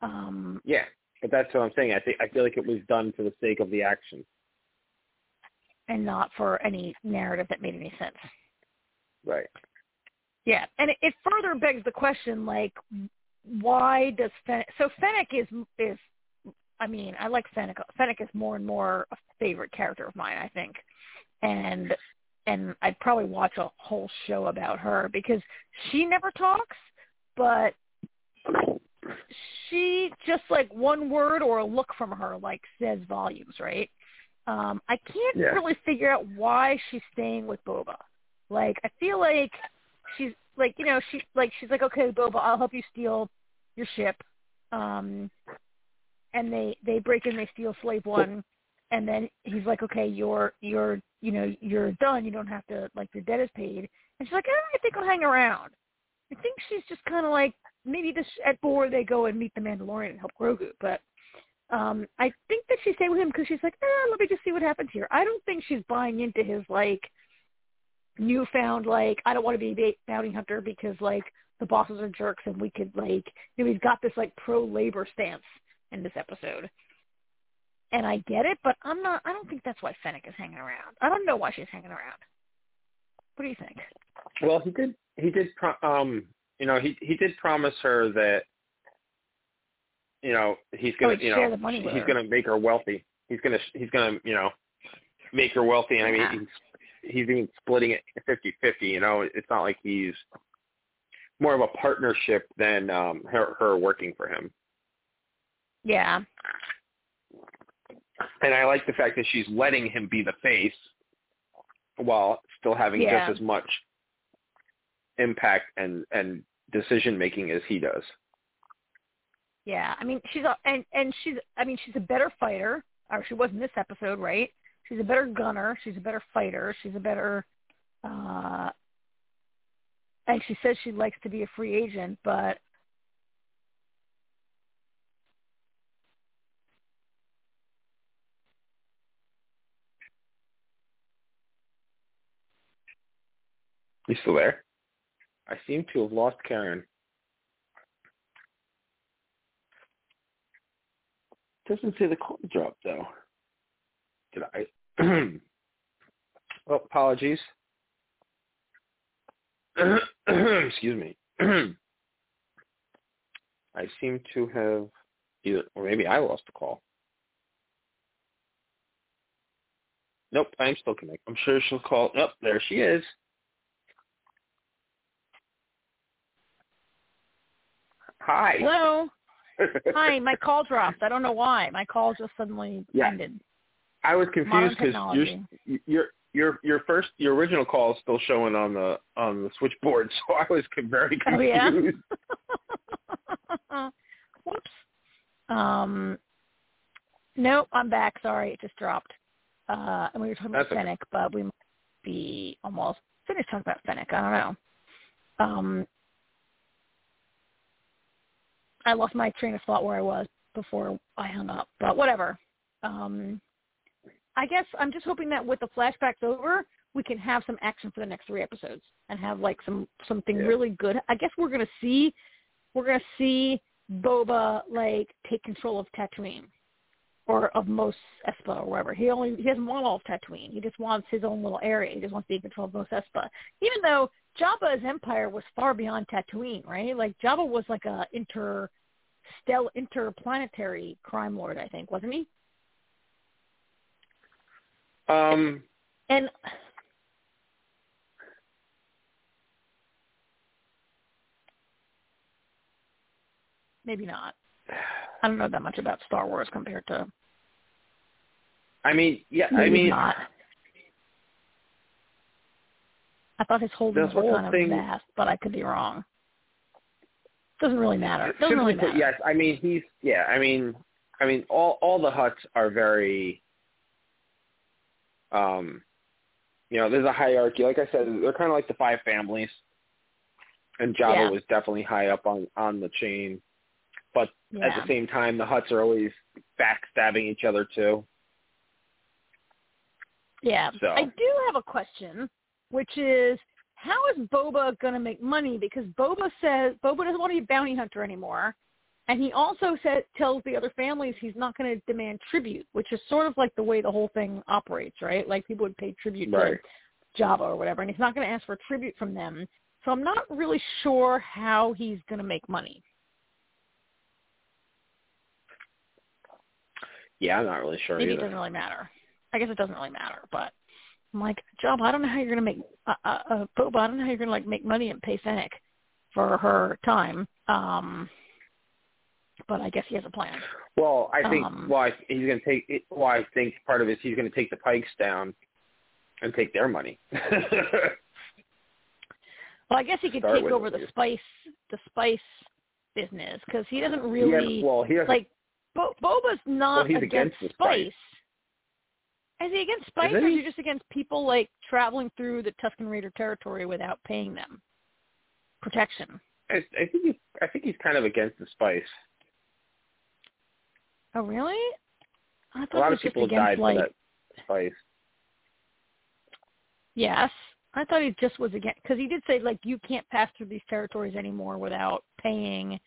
Um, Yeah, but that's what I'm saying. I think I feel like it was done for the sake of the action. and not for any narrative that made any sense. Right. Yeah, and it, it further begs the question, like, why does Fennec? So Fennec is is, I mean, I like Fennec. Fennec is more and more a favorite character of mine, I think, and and I'd probably watch a whole show about her because she never talks, but she just like one word or a look from her like says volumes, right? Um, I can't Yeah. really figure out why she's staying with Boba. Like I feel like she's like you know she like she's like okay Boba I'll help you steal your ship, um, and they they break in they steal slave one, and then he's like okay you're you're you know you're done you don't have to like your debt is paid, and she's like I think I'll hang around. I think she's just kind of like maybe this at four they go and meet the Mandalorian and help Grogu, but um I think that she stayed with him because she's like, eh, let me just see what happens here. I don't think she's buying into his like newfound like I don't want to be a bounty hunter because like the bosses are jerks and we could like you know he's got this like pro labor stance in this episode. And I get it, but I'm not. I don't think that's why Fennec is hanging around. I don't know why she's hanging around. What do you think? Well, he did. He did. Pro- um, you know, he he did promise her that. You know, he's Oh, gonna. he'd you know, the money with he's her. gonna make her wealthy. He's gonna. He's gonna. You know, make her wealthy. And I mean, he's, he's even splitting it fifty-fifty. You know, it's not like he's more of a partnership than um her her working for him. Yeah. And I like the fact that she's letting him be the face while still having Yeah. just as much impact and and decision making as he does. Yeah, I mean she's a, and and she's I mean she's a better fighter, or she was in this episode, right? She's a better gunner. She's a better fighter. She's a better, uh, and she says she likes to be a free agent, but You still there? I seem to have lost Karen. Doesn't say the call drop though. Did I? (clears throat) oh, apologies. (clears throat) Excuse me. (clears throat) I seem to have either, or maybe I lost the call. Nope, I'm still connected. I'm sure she'll call. Nope, there she is. Hi. Hello. (laughs) Hi, my call dropped. I don't know why. My call just suddenly Yeah. ended. I was confused because your your your your first your original call is still showing on the on the switchboard, (laughs) so I was very Oh, yeah? (laughs) Whoops. Um, no, I'm back. Sorry, it just dropped. Uh, and we were talking about That's okay. Fennec, but we might be almost finished talking about Fennec. I don't know. Um, I lost my train of thought where I was before I hung up, but whatever. Um, I guess I'm just hoping that with the flashbacks over, we can have some action for the next three episodes and have like some something Yeah. really good. I guess we're gonna see we're gonna see Boba like take control of Tatooine or of Mos Espa or wherever. He only he doesn't want all of Tatooine. He just wants his own little area. He just wants to be in control of Mos Espa. Even though Jabba's empire was far beyond Tatooine, right? Like Jabba was like a inter stel interplanetary crime lord, I think, wasn't he? Um, And maybe not. I don't know that much about Star Wars compared to I mean, yeah, maybe I mean, not. I thought his holdings The were whole kind of thing- vast, but I could be wrong. Doesn't really matter. Doesn't really put, matter. yes. I mean, he's yeah. I mean, I mean, all all the Hutts are very, um, you know, there's a hierarchy. Like I said, they're kind of like the five families, and Jabba Yeah. was definitely high up on on the chain. But Yeah. at the same time, the Hutts are always backstabbing each other too. Yeah. So- I do have a question, which is how is Boba going to make money? Because Boba says Boba doesn't want to be a bounty hunter anymore. And he also said, tells the other families he's not going to demand tribute, which is sort of like the way the whole thing operates, right? Like people would pay tribute Right. to Jabba or whatever, and he's not going to ask for tribute from them. So I'm not really sure how he's going to make money. Yeah, I'm not really sure Maybe it doesn't really matter. I guess it doesn't really matter, but I'm like, Jabba, I don't know how you're gonna make uh, uh, uh, Boba. I don't know how you're gonna like make money and pay Fennec for her time. Um, but I guess he has a plan. Well, I think Um, well, I, he's going to take. It, well, I think part of it is he's going to take the Pikes down and take their money. (laughs) Well, I guess he could Start take over the least. spice, the spice business because he doesn't really yeah, well, he doesn't. like. Bo- Boba's not Well, against, against spice. spice. Is he against spice, or is he? just against people like traveling through the Tusken Raider territory without paying them protection? I, I think he's. I think he's kind of against the spice. Oh, really? I thought A lot of people against died like for that spice. yes. I thought he just was against because he did say like you can't pass through these territories anymore without paying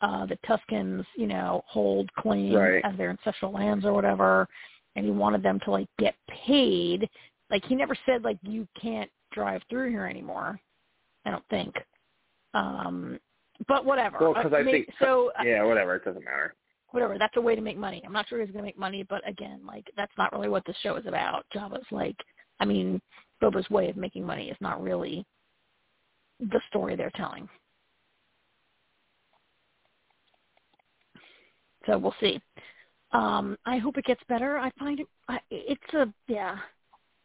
uh the Tuskens, you know, hold claim Right. as their ancestral lands or whatever, and he wanted them to like get paid. Like he never said like you can't drive through here anymore. I don't think. Um, but whatever. Well, 'cause Uh, I think- so. uh, Yeah, whatever. It doesn't matter. whatever. That's a way to make money. I'm not sure he's going to make money, but again, like that's not really what the show is about. Jabba's like, I mean, Boba's way of making money is not really the story they're telling. So we'll see. Um, I hope it gets better. I find it. I, it's a yeah.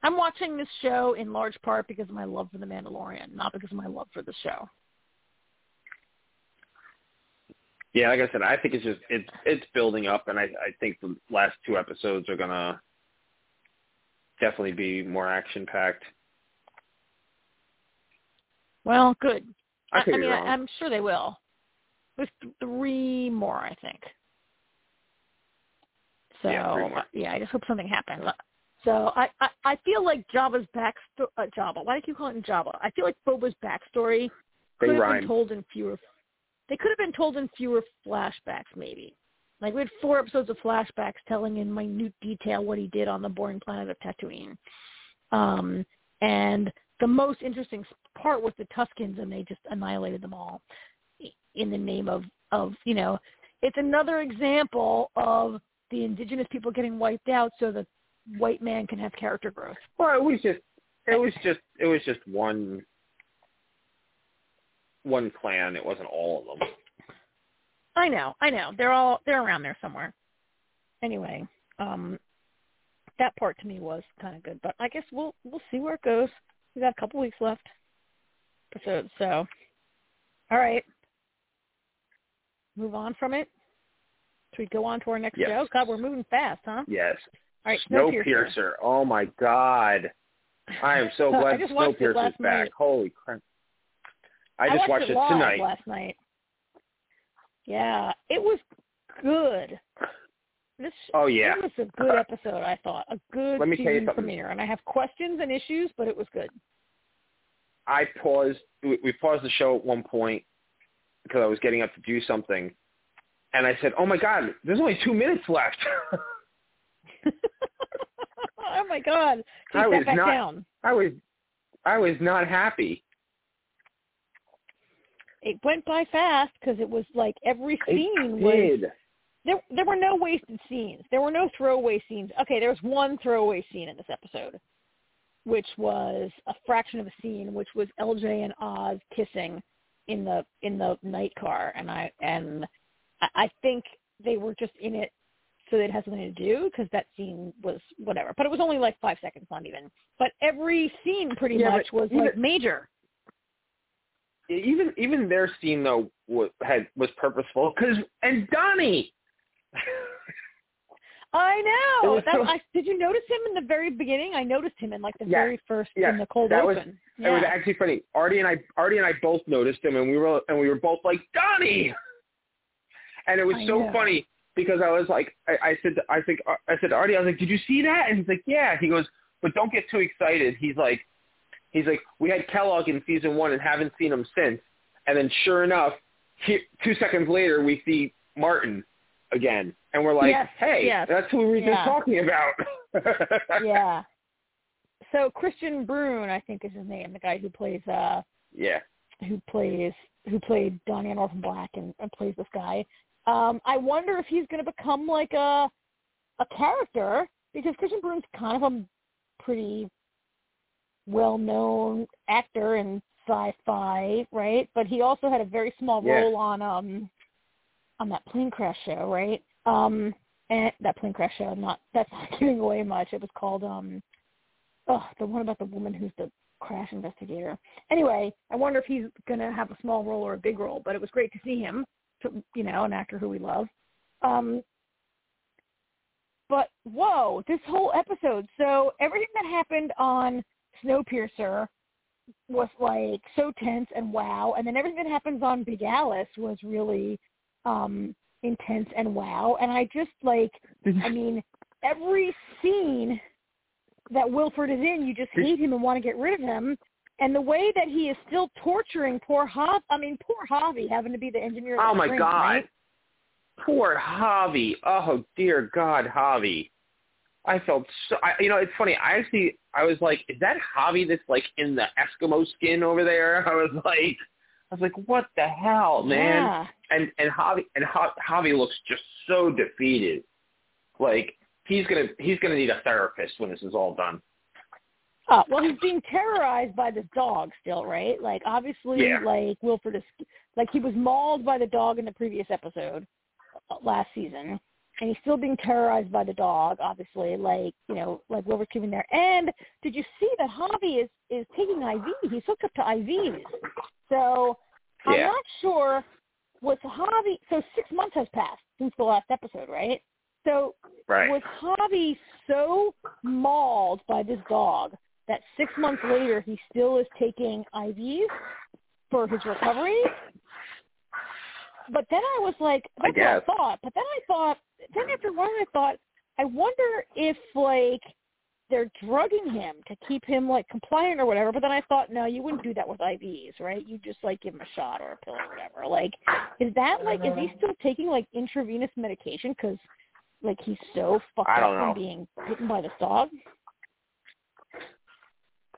I'm watching this show in large part because of my love for The Mandalorian, not because of my love for the show. Yeah, like I said, I think it's just it's it's building up, and I I think the last two episodes are gonna definitely be more action packed. Well, good. I could I mean. I, I'm sure they will. There's three more, I think. So Yeah, uh, yeah, I just hope something happens. So I, I I feel like Jabba's back uh, Jabba. Why do you call him Jabba? I feel like Boba's backstory They could have rhyme. been told in fewer. They could have been told in fewer flashbacks, maybe. Like we had four episodes of flashbacks telling in minute detail what he did on the boring planet of Tatooine. Um, and the most interesting part was the Tuskens, and they just annihilated them all in the name of of you know. It's another example of the indigenous people getting wiped out so the white man can have character growth. Well, it was just it was just it was just one one clan. It wasn't all of them. I know, I know. They're all they're around there somewhere. Anyway, um that part to me was kind of good, but I guess we'll we'll see where it goes. We got a couple weeks left. So, so all right. Move on from it. Should we go on to our next yes. show? God, we're moving fast, huh? Yes. All right, Snowpiercer. Snowpiercer. Oh my God. I am so (laughs) glad Snowpiercer is back. Night. Holy crap. I just I watched, it, it tonight. last night. Yeah, it was good. This oh yeah, it was a good episode. I thought a good Let me tell you something. premiere, and I have questions and issues, but it was good. I paused. We paused the show at one point because I was getting up to do something, and I said, "Oh my God, there's only two minutes left." (laughs) oh my God! I was back not- down. I was, I was not happy. It went by fast because it was like every scene it was did. there. There were no wasted scenes. There were no throwaway scenes. Okay, there was one throwaway scene in this episode, which was a fraction of a scene, which was LJ and Oz kissing in the in the night car, and I and I, think they were just in it so that it has something to do because that scene was whatever. But it was only like five seconds, not even. But every scene pretty Yeah, much was even- like major. Even even their scene though was, had was purposeful because and Donnie. (laughs) I know. was That, I, did you notice him in the very beginning? I noticed him in like the Yeah, very first yeah, in the cold that was- open. It was actually funny. Artie and I, Artie and I both noticed him, and we were and we were both like Donnie. And it was I so know. funny because I was like, I, I said, I think, I said to Artie, I was like, did you see that? And he's like, yeah. He goes, but don't get too excited. He's like, he's like, we had Kellogg in season one and haven't seen him since. And then sure enough, he, two seconds later, we see Martin again, and we're like, Yes, hey, yes. that's who we were Yeah. just talking about. (laughs) yeah. So Kristian Bruun, I think is his name, the guy who plays uh yeah. who plays who played Donnie on Orphan Black and, and plays this guy. Um, I wonder if he's going to become like a a character because Kristian Bruun's kind of a pretty well known actor in sci-fi, right? But he also had a very small Yeah. role on um on that plane crash show, right? Um, and that plane crash show. Not that's not (laughs) giving away much. It was called um, oh, the one about the woman who's the crash investigator. Anyway, I wonder if he's going to have a small role or a big role. But it was great to see him. To, you know, an actor who we love. Um, but whoa, this whole episode. So everything that happened on Snowpiercer was like so tense and wow, and then everything that happens on Big Alice was really um intense and wow. And I just like, I (laughs) mean, every scene that Wilford is in, you just hate him and want to get rid of him. And the way that he is still torturing poor Hov, I mean, poor Javi having to be the engineer. Oh the my God. right? Poor Javi. Oh dear God, Javi. I felt so. I, you know, it's funny. I actually, I was like, is that Javi that's like in the Eskimo skin over there? (laughs) I was like, I was like, what the hell, man? Yeah. And and Javi and Ja- Javi looks just so defeated. Like he's gonna he's gonna need a therapist when this is all done. Well, he's being terrorized by this dog still, right? Like, obviously, Yeah. like, Wilford is, like, he was mauled by the dog in the previous episode uh, last season, and he's still being terrorized by the dog, obviously, like, you know, like Wilford's keeping there. And did you see that Javi is, is taking IV? He's hooked up to IVs. So I'm not sure what's Javi, so six months has passed since the last episode, right? So Right. was Javi so mauled by this dog that six months later he still is taking IVs for his recovery? But then I was like, I that's guess. what I thought. But then I thought, then after a while I thought, I wonder if like they're drugging him to keep him like compliant or whatever. But then I thought, no, you wouldn't do that with IVs, right? You just like give him a shot or a pill or whatever. Like, is that like is he still taking like intravenous medication because like he's so fucked up don't from being bitten by the dog?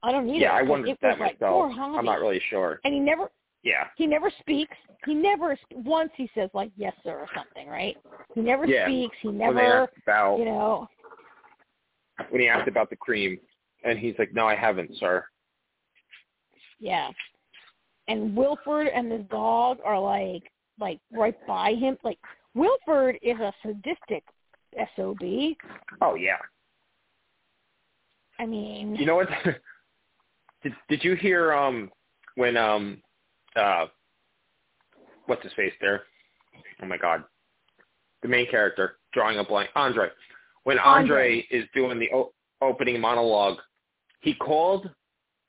I don't need Yeah, it. I 'cause wondered that like myself. poor I'm not really sure. And he never Yeah. he never speaks. He never once he says like yes sir or something, right? He never Yeah. speaks. He never, about you know. when he asked about the cream, and he's like, "No, I haven't, sir." Yeah. And Wilford and this dog are like like right by him. Like Wilford is a sadistic SOB. Oh yeah. I mean, You know what? (laughs) did Did you hear um when um uh what's his face there? Oh my God, the main character drawing a blank. Andre. When Andre, Andre. is doing the o- opening monologue, he called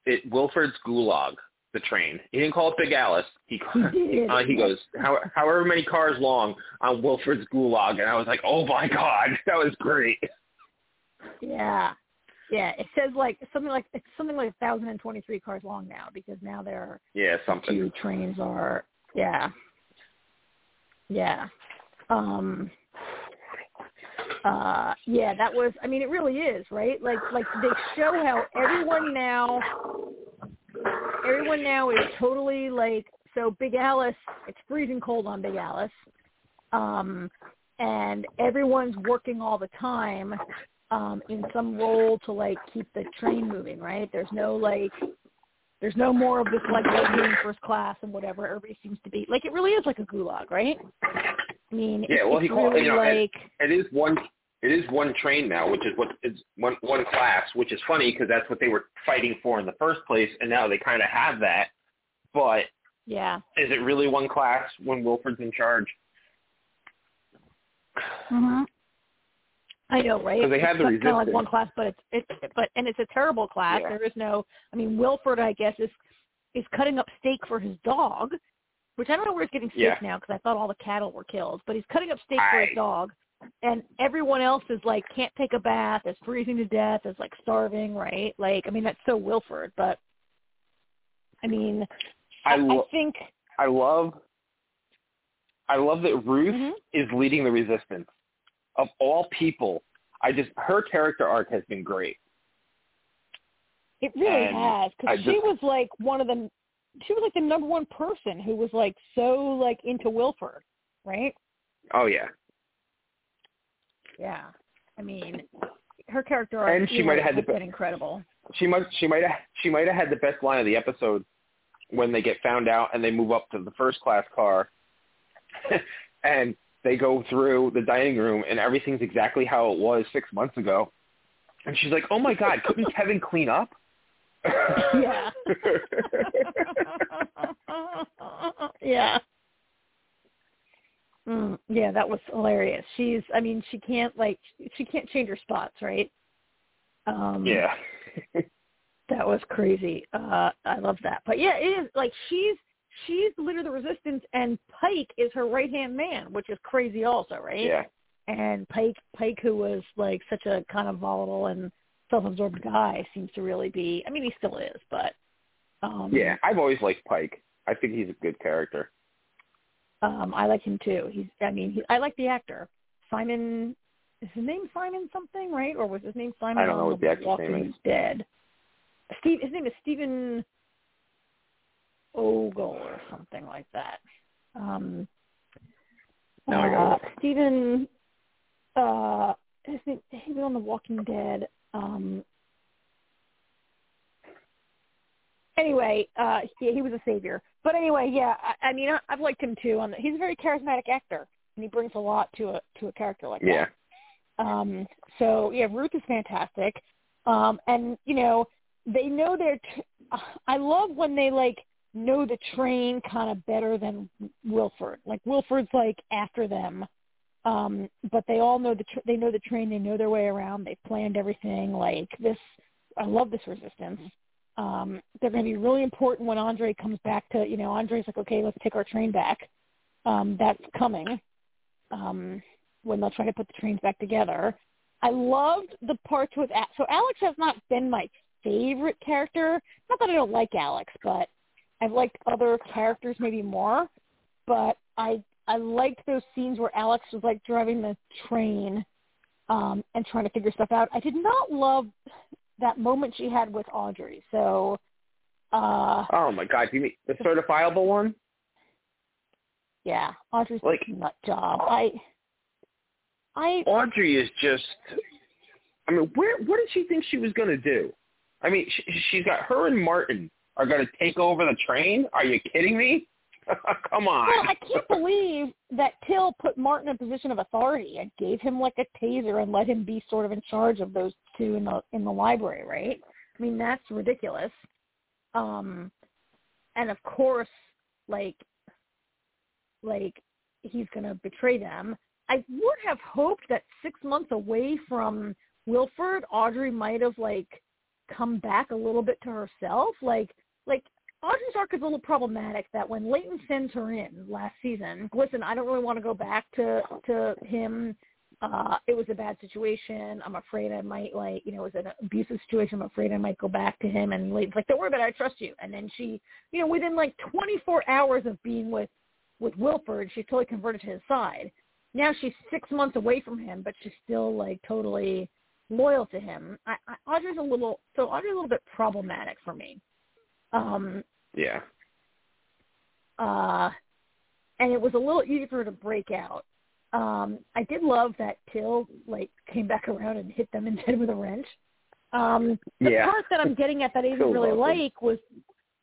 it Wilford's Gulag. The train. He didn't call it Big Alice. He he (laughs) uh, he goes how, however many cars long on Wilford's Gulag, and I was like, oh my God, (laughs) that was great. Yeah. Yeah, it says like something like it's something like 1023 cars long now because now there are Yeah, something. two trains are yeah. Yeah. Um uh yeah, that was I mean it really is, right? Like like they show how everyone now everyone now is totally like so Big Alice it's freezing cold on Big Alice. Um and everyone's working all the time um in some role to like keep the train moving, right? There's no like there's no more of this like waiting first class and whatever. Everybody seems to be like it really is like a gulag, right? I mean, Yeah, it's, well, it's he called- really you know, like it is one it is one train now, which is what is one one class, which is funny because that's what they were fighting for in the first place, and now they kind of have that. But yeah. is it really one class when Wilford's in charge? hmm I know, right? 'Cause they have the kind of like one class, but it's it's but and it's a terrible class. Yeah. There is no. I mean, Wilford, I guess, is is cutting up steak for his dog, which I don't know where he's getting steak Yeah. now because I thought all the cattle were killed. But he's cutting up steak for his dog, and everyone else is like can't take a bath, is freezing to death, is like starving, right? Like, I mean, that's so Wilford, but I mean, I I, think I love I love that Ruth Mhm. is leading the resistance. Of all people, I just her character arc has been great. It really And has because she just- was like one of the she was like the number one person who was like so like into Wilford, right? Oh yeah, Yeah, I mean, her character arc And she might have had the been incredible. she might she might have she might have had the best line of the episode when they get found out and they move up to the first class car (laughs) and they go through the dining room and everything's exactly how it was six months ago and she's like oh my god couldn't kevin clean up Yeah. (laughs) yeah. Mm, yeah, that was hilarious. She's, I mean, she can't like, she can't change her spots, right? Um, yeah (laughs) that was crazy. Uh, I love that. But yeah, it is like she's she's the leader of the resistance, and Pike is her right hand man, which is crazy also, right? yeah And Pike, Pike, who was like such a kind of volatile and self-absorbed guy, seems to really be. I mean, he still is, but um, yeah i've always liked pike i think he's a good character um, I like him too. He's, I mean, he, I like the actor Simon. Is his name Simon something, right? Or was his name Simon I don't know what the actor's name is. Dead? Steve. His name is Stephen Ogle or something like that. Um, Now I uh, gotta look. Stephen. Uh. He was on The Walking Dead. Um, anyway, uh, he, he was a savior. But anyway, yeah, I, I mean, I, I've liked him too. On the, he's a very charismatic actor, and he brings a lot to a to a character like yeah that. Um, so yeah, Ruth is fantastic. Um, and you know, they know their. T- I love when they like know the train kind of better than Wilford. Like Wilford's like after them, um, but they all know the tr- they know the train. They know their way around. They planned everything. Like this, I love this resistance. Um, they're going to be really important when Andre comes back to you know Andre's like okay let's take our train back. Um, that's coming um, when they'll try to put the trains back together. I loved the parts with so Alex has not been my favorite character. Not that I don't like Alex, but I've liked other characters maybe more. But I I liked those scenes where Alex was like driving the train um and trying to figure stuff out. I did not love that moment she had with Audrey. So uh Oh my god, do you mean the certifiable one? Yeah, Audrey's like nut job. I I Audrey is just I mean, where what did she think she was going to do? I mean, she, she's got her and Martin are going to take over the train? Are you kidding me? (laughs) Come on. Well, I can't believe that Till put Martin in a position of authority and gave him like a taser and let him be sort of in charge of those two in the in the library, right? I mean, that's ridiculous. Um and of course, like like he's going to betray them. I would have hoped that 6 months away from Wilford, Audrey might have like come back a little bit to herself, like like Audrey's arc is a little problematic that when Layton sends her in last season, listen, I don't really want to go back to to him. Uh, it was a bad situation. I'm afraid I might like, you know, it was an abusive situation. I'm afraid I might go back to him. And Layton's like, don't worry about it. I trust you. And then she, you know, within like 24 hours of being with, with Wilford, she's totally converted to his side. Now she's six months away from him, but she's still like totally loyal to him. I, I, Audrey's a little, so Audrey's a little bit problematic for me. Um, yeah. Uh, and it was a little easy for her to break out. Um, I did love that Till like came back around and hit them in (laughs) the head with a wrench. Um, the yeah. part that I'm getting at that I (laughs) didn't really like was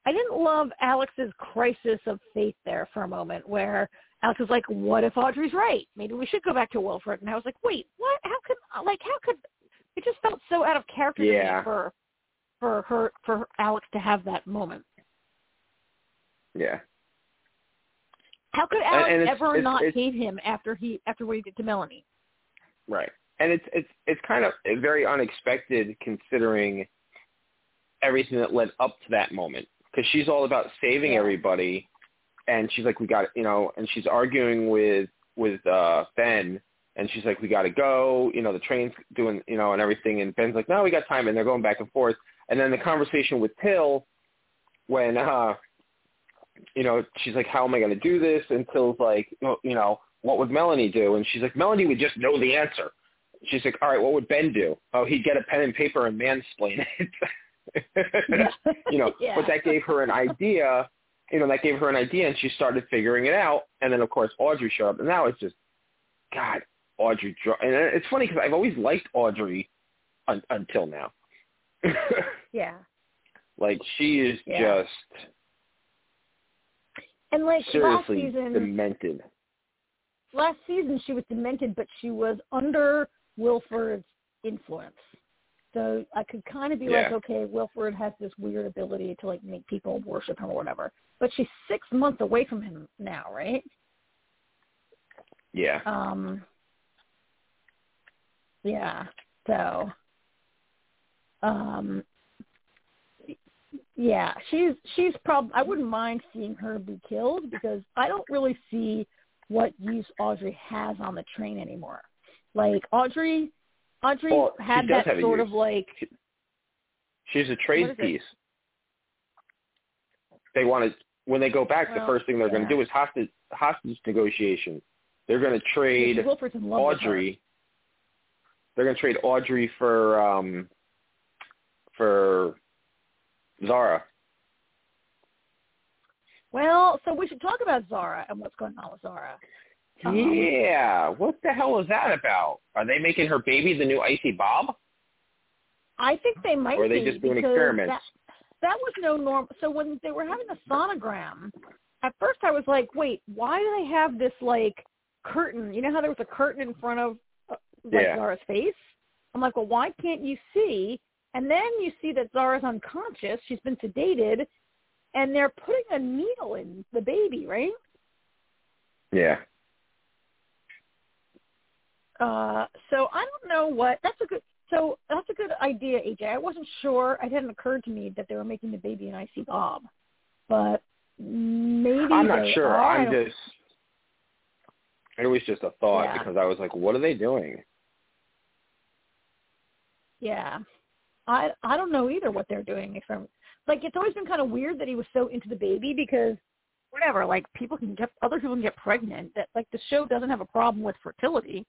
I didn't love Alex's crisis of faith there for a moment where Alex was like, "What if Audrey's right? Maybe we should go back to Wilford." And I was like, "Wait, what? How could like how could?" It just felt so out of character yeah. for for her for Alex to have that moment. Yeah. How could Alex and it's, ever it's, not it's, hate him after he after what he did to Melanie? Right. And it's it's it's kind of very unexpected considering everything that led up to that moment because she's all about saving yeah. everybody and she's like we got you know and she's arguing with with uh Ben and she's like we got to go you know the train's doing you know and everything and Ben's like no we got time and they're going back and forth and then the conversation with Till when uh you know, she's like, how am I going to do this? And Till's like, you know, what would Melanie do? And she's like, Melanie would just know the answer. She's like, all right, what would Ben do? Oh, he'd get a pen and paper and mansplain it. (laughs) you know, (laughs) yeah. but that gave her an idea. You know, that gave her an idea, and she started figuring it out. And then, of course, Audrey showed up, and now it's just, God, Audrey. And it's funny because I've always liked Audrey un- until now. (laughs) yeah. Like she is yeah. just and like seriously last season, demented. Last season she was demented, but she was under Wilford's influence. So I could kind of be yeah. like, okay, Wilford has this weird ability to like make people worship him or whatever. But she's six months away from him now, right? Yeah. Um. Yeah. So. Um yeah, she's she's prob. I wouldn't mind seeing her be killed because I don't really see what use Audrey has on the train anymore. Like Audrey, Audrey well, had that sort of like. She's a trade piece. They want to when they go back. Well, the first thing they're yeah. going to do is hostage hostage negotiation. They're going to trade yeah, Audrey. They're going to trade Audrey for um for Zara. Well, so we should talk about Zara and what's going on with Zara. Um, yeah, what the hell is that about? Are they making her baby the new Icy Bob? I think they might or are they be just doing experiments? That, that was no norm. So when they were having the sonogram, at first I was like, wait, why do they have this like curtain? You know how there was a curtain in front of uh, like Yeah. Zara's face? I'm like, well, why can't you see? And then you see that Zara's unconscious. She's been sedated, and they're putting a needle in the baby, right? Yeah. Uh, so I don't know what. That's a good. So that's a good idea, AJ. I wasn't sure. It hadn't occurred to me that they were making the baby an icy Bob, but maybe I'm not sure. Are. I I'm just. It was just a thought Yeah. because I was like, what are they doing? Yeah, I I don't know either what they're doing. If I'm like, it's always been kind of weird that he was so into the baby because whatever, like people can get other people can get pregnant. That like the show doesn't have a problem with fertility.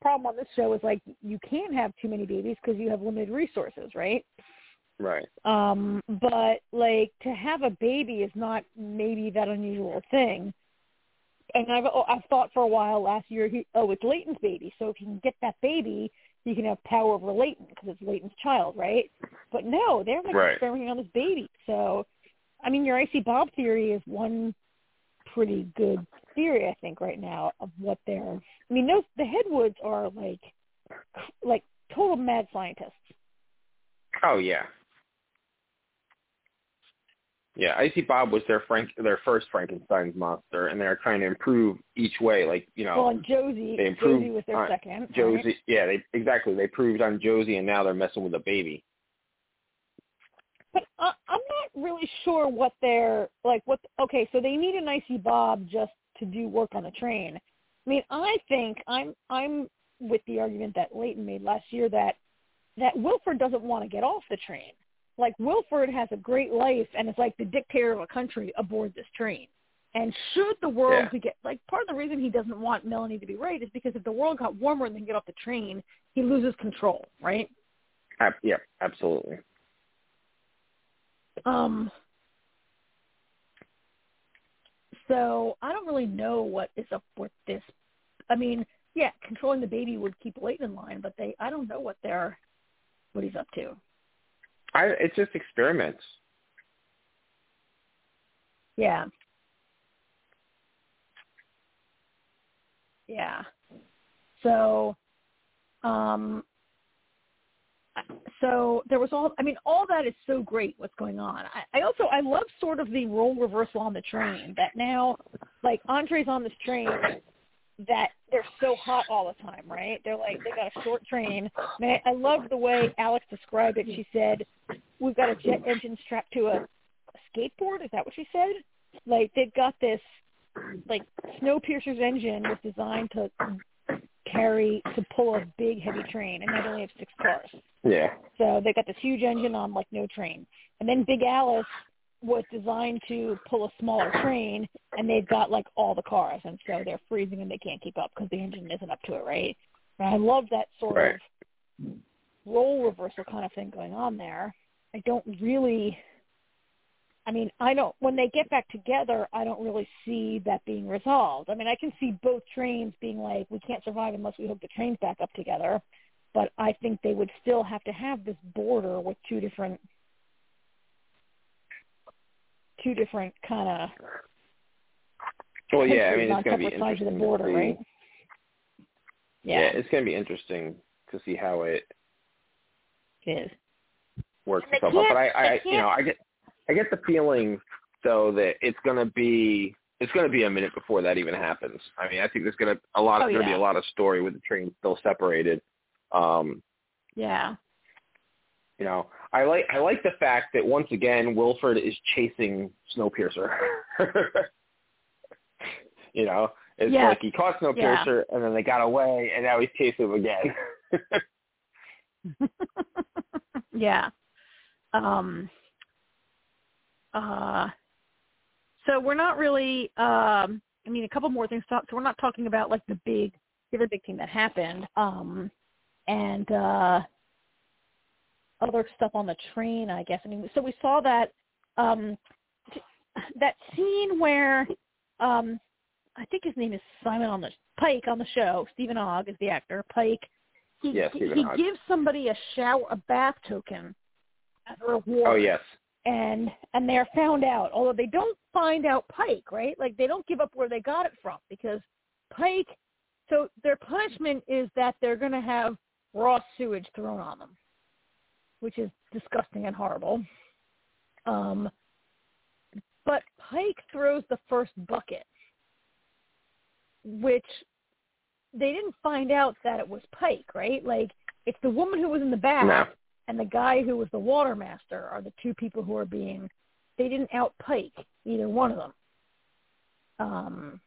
Problem on this show is like you can't have too many babies because you have limited resources, right? Right. Um, but like to have a baby is not maybe that unusual thing. And I've oh, I've thought for a while last year, he, oh, it's Layton's baby. So if he can get that baby, he can have power over Layton because it's Layton's child, right? But no, they're like Right. experimenting on this baby. So, I mean, your icy Bob theory is one pretty good theory, I think, right now of what they're. I mean, those the Headwoods are like like total mad scientists. Oh yeah. Yeah, Icy Bob was their Frank their first Frankenstein's monster, and they're trying to improve each way. Like you know, well, and Josie, they improved Josie was their on second. right? Josie. Yeah, they exactly. They proved on Josie, and now they're messing with a baby. But uh, I'm not really sure what they're like. What? Okay, so they need an icy Bob just to do work on the train. I mean, I think I'm I'm with the argument that Layton made last year that that Wilford doesn't want to get off the train. Like Wilford has a great life and is like the dictator of a country aboard this train. And should the world Yeah. get like part of the reason he doesn't want Melanie to be right is because if the world got warmer and then get off the train, he loses control, right? Ab- yeah, absolutely. Um, so I don't really know what is up with this. I mean, yeah, controlling the baby would keep Layton in line, but they I don't know what they're what he's up to. I it's just experiments. Yeah. Yeah. So, um, so there was all. I mean, all that is so great. What's going on? I, I also I love sort of the role reversal on the train. That now, like Andre's on this train, that they're so hot all the time, right? They're like they got a short train. And I, I love the way Alex described it. She said, "We've got a jet engine strapped to a, a skateboard." Is that what she said? Like they've got this like Snowpiercer's engine was designed to carry to pull a big heavy train, and they only have six cars. Yeah. So they got this huge engine on like no train. And then Big Alice was designed to pull a smaller train, and they've got like all the cars, and so they're freezing and they can't keep up because the engine isn't up to it, right? And I love that sort Right. of role reversal kind of thing going on there. I don't really. I mean, I don't. When they get back together, I don't really see that being resolved. I mean, I can see both trains being like, we can't survive unless we hook the trains back up together. But I think they would still have to have this border with two different, two different kind of Well, yeah. I mean, it's going to be separate sides of interesting the border, to see. right? Yeah. Yeah, it's going to be interesting to see how it it is. works itself out. But I, I, you know, I get, I get the feeling though that it's going to be, it's going to be a minute before that even happens. I mean, I think there's going to a lot, Oh, going to be a lot of story with the train still separated. Um, Yeah, you know, I like, I like the fact that once again Wilford is chasing Snowpiercer. (laughs) you know, it's Yeah. like he caught Snowpiercer and then they got away and now he's chasing him again. (laughs) yeah. Um. Uh. So we're not really. Um. I mean, a couple more things. to talk- So we're not talking about like the big, the other big thing that happened. Um. And uh. Other stuff on the train, I guess. I mean, so we saw that. Um. t- That scene where, um, I think his name is Simon on the Pike on the show. Stephen Ogg is the actor. Pike. He, Yeah, he, he gives somebody a shower, a bath token as a reward. oh yes. And and they're found out, although they don't find out Pike, right? Like they don't give up where they got it from because Pike. So their punishment is that they're going to have raw sewage thrown on them, which is disgusting and horrible. Um, but Pike throws the first bucket, which they didn't find out that it was Pike, right? Like it's the woman who was in the bath No. and the guy who was the water master are the two people who are being they didn't out Pike either one of them. Um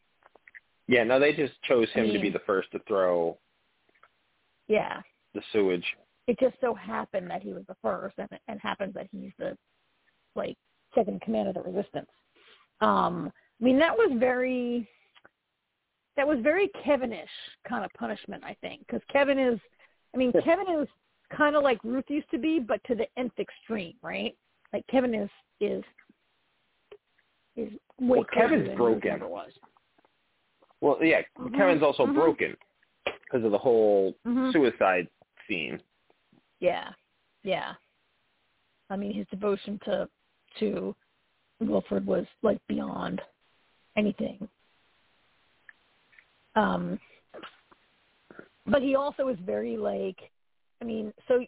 Yeah, no, they just chose I him to be the first to throw yeah. the sewage. It just so happened that he was the first, and and happens that he's the like second command of the resistance. Um, I mean, that was very that was very Kevinish kind of punishment, I think, because Kevin is, I mean, Kevin is kind of like Ruth used to be, but to the nth extreme, right? Like Kevin is is is way well, Kevin's than broken. Ruth ever was. Well, yeah, Mhm, Kevin's also mhm. broken because of the whole Mhm. suicide scene. Yeah, yeah. I mean, his devotion to to Wilford was like beyond anything. Um, but he also was very like, I mean, so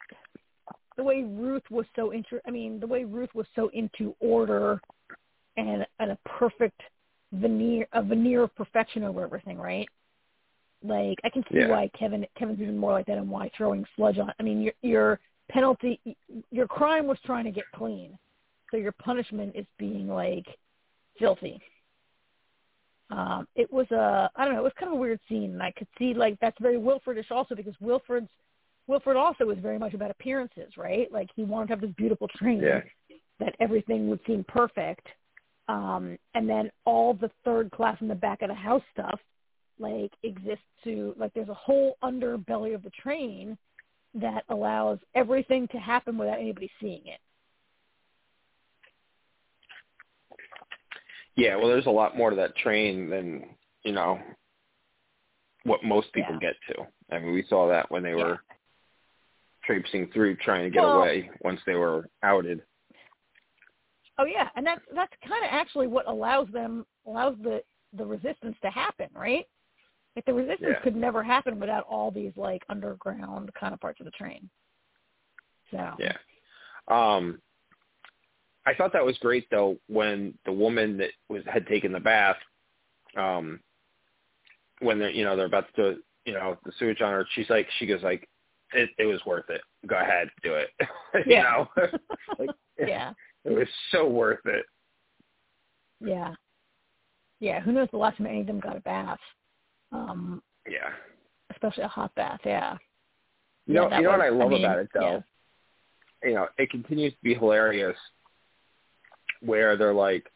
the way Ruth was so inter, I mean, the way Ruth was so into order and and a perfect veneer, a veneer of perfection over everything, right? Like I can see Yeah. why Kevin Kevin's even more like that, and why throwing sludge on. I mean, your your penalty, your crime was trying to get clean, so your punishment is being like filthy. Um, it was a I don't know, it was kind of a weird scene, and I could see like that's very Wilfordish also because Wilford's Wilford also was very much about appearances, right? Like he wanted to have this beautiful train Yeah. that everything would seem perfect. Um, and then all the third class in the back of the house stuff like exists to like there's a whole underbelly of the train that allows everything to happen without anybody seeing it. Yeah, well, there's a lot more to that train than you know what most people Yeah. get to. I mean, we saw that when they Yeah. were traipsing through trying to get Well- away once they were outed. Oh yeah, and that's that's kind of actually what allows them allows the the resistance to happen, right? Like the resistance Yeah. could never happen without all these like underground kind of parts of the train. So Yeah. Um, I thought that was great though when the woman that was had taken the bath, um, when they're you know they're about to you know the sewage on her, she's like she goes like it, it was worth it. Go ahead, do it. (laughs) you Yeah. know, (laughs) like (laughs) yeah, it was so worth it. yeah, yeah. Who knows the last time any of them got a bath? Um, Yeah. especially a hot bath. Yeah. You know, that you know what was- I I love mean, about it though. You know, it continues to be hilarious where they're like,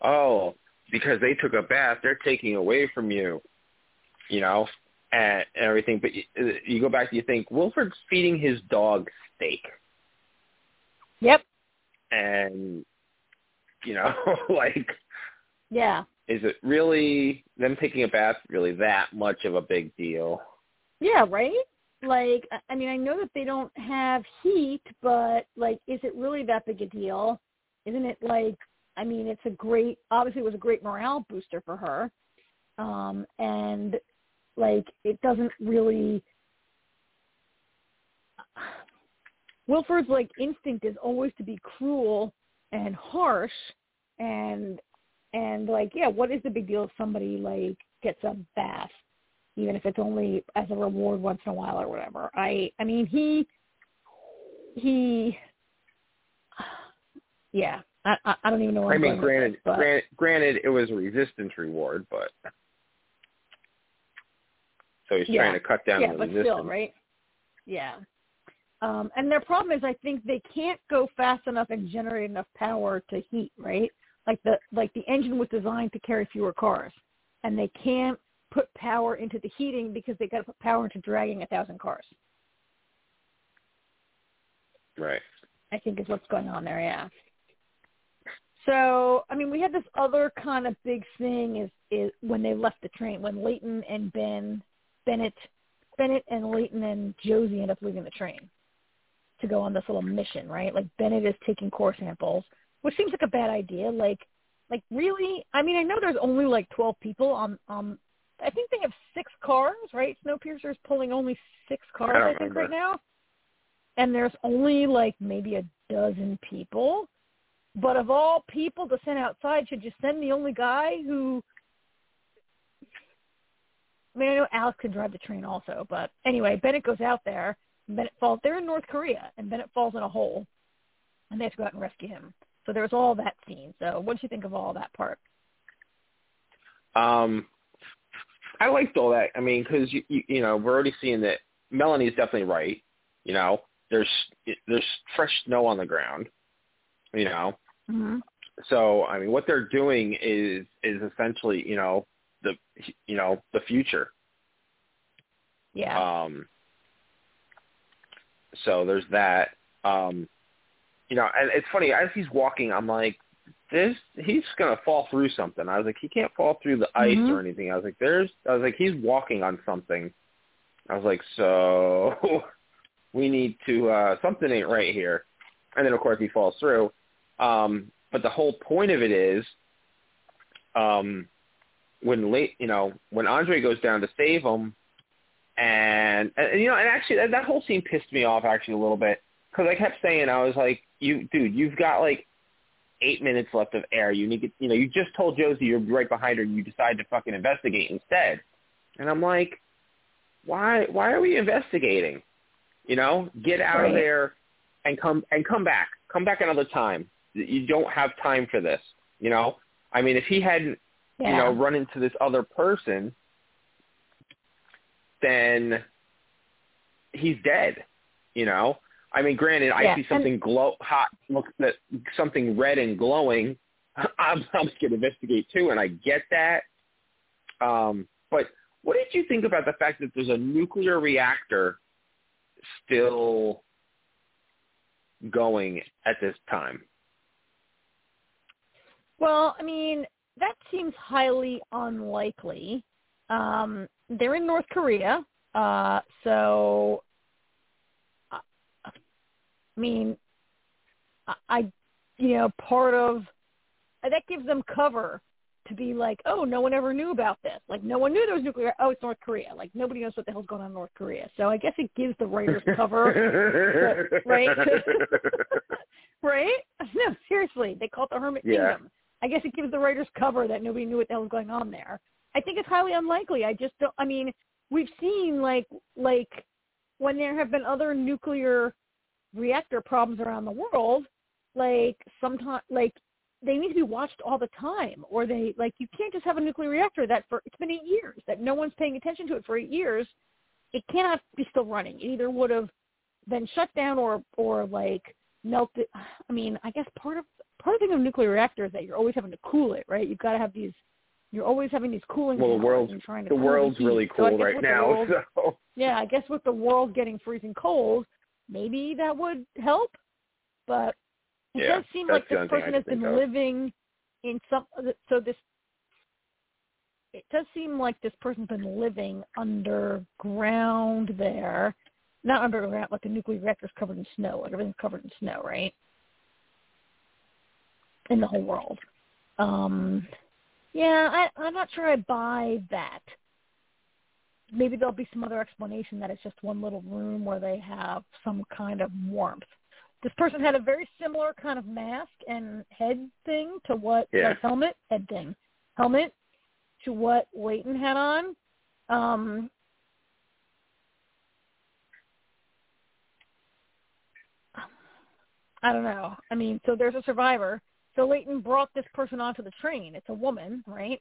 "Oh, because they took a bath, they're taking away from you," you know, and, and everything. But you, you go back, you think Wilford's feeding his dog steak, Yep. and you know, (laughs) like, Yeah. Is it really them taking a bath really that much of a big deal? Yeah, right? Like, I- mean, I know that they don't have heat, but like, is it really that big a deal? Isn't it like, I mean, it's a great, obviously it was a great morale booster for her. Um, and like, it doesn't really, Wilford's like instinct is always to be cruel and harsh and, and like, yeah, what is the big deal if somebody like gets a bath? even if it's only as a reward once in a while or whatever. I I mean he he (sighs) yeah. I I, I don't even know where I mean, granted, this, granted, granted, it was a resistance reward, but so he's Yeah. trying to cut down yeah, the but resistance. still, right? Yeah. Um, and their problem is, I think they can't go fast enough and generate enough power to heat, right? Like the like the engine was designed to carry fewer cars, and they can't put power into the heating because they got to put power into dragging a thousand cars. Right. I think is what's going on there, yeah. So, I mean, we had this other kind of big thing is is when they left the train, when Layton and Ben, Bennett, Bennett and Layton and Josie end up leaving the train to go on this little mission, right? Like Bennett is taking core samples, which seems like a bad idea. Like, like really? I mean, I know there's only like 12 people on, on I think they have six cars, right? Snowpiercer's pulling only six cars, don't I, think, remember. right now. And there's only like maybe a dozen people. But of all people to send outside, should you send the only guy who? I mean, I know Alex can drive the train also, but anyway, Bennett goes out there. And Bennett falls. They're in North Korea, and Bennett falls in a hole, and they have to go out and rescue him. So there was all that scene. So what did you think of all that part? Um, I liked all that. I mean, because you, you you know we're already seeing that Melanie's definitely right. You know, there's there's fresh snow on the ground, you know. hmm So I mean, what they're doing is is essentially, you know, the you know the future. Yeah. Um, so there's that. Um, you know, and it's funny as he's walking, I'm like, this he's gonna fall through something. I was like, he can't fall through the ice Mhm. or anything. I was like, there's. I was like, he's walking on something. I was like, so (laughs) we need to uh something ain't right here. And then of course he falls through. Um, but the whole point of it is, um, when late, you know, when Andre goes down to save him, and, and you know, and actually that, that whole scene pissed me off actually a little bit because I kept saying I was like, you, dude, you've got like eight minutes left of air. You need to, you know, you just told Josie you're right behind her, and you decide to fucking investigate instead. And I'm like, why, why are we investigating? You know, get out of there and come and come back. Come back another time. You don't have time for this. You know, I mean, if he hadn't yeah. you know, run into this other person, then he's dead. You know, I mean, granted, I Yeah, see something glow hot, look that something red and glowing. (laughs) I'm I'm just gonna investigate too, and I get that. Um, but what did you think about the fact that there's a nuclear reactor still going at this time? Well, I mean, that seems highly unlikely. Um, they're in North Korea, uh, so mean, I, I, you know, part of that gives them cover to be like, oh, no one ever knew about this. Like, no one knew there was nuclear. Oh, it's North Korea. Like, nobody knows what the hell's going on in North Korea. So I guess it gives the writers cover right? (laughs) right? (laughs) No, seriously, they call it the Hermit Yeah. Kingdom. I guess it gives the writers cover that nobody knew what the hell was going on there. I think it's highly unlikely. I just don't. I mean, we've seen like like when there have been other nuclear reactor problems around the world, like sometimes like they need to be watched all the time, or they like you can't just have a nuclear reactor that for it's been eight years that no one's paying attention to it for eight years. It cannot be still running. It either would have been shut down or or like melted. I mean, I guess part of part of the thing of nuclear reactor is that you're always having to cool it, right? You've got to have these. You're always having these cooling. Well, the world's- trying to the world's heat. really So cool guess right now. (laughs) world- So yeah, I guess with the world getting freezing cold, maybe that would help. But it Yeah, does seem like this only thing I person has been of. living in some. So this, it does seem like this person's been living underground there, not underground, like a nuclear reactor's covered in snow, like everything's covered in snow, right? In the whole world. Um, yeah, I, I'm not sure I buy that maybe there'll be some other explanation that it's just one little room where they have some kind of warmth. This person had a very similar kind of mask and head thing to what Yeah. like helmet head thing helmet to what Layton had on. Um, I don't know. I mean, so there's a survivor. So Layton brought this person onto the train. It's a woman, right?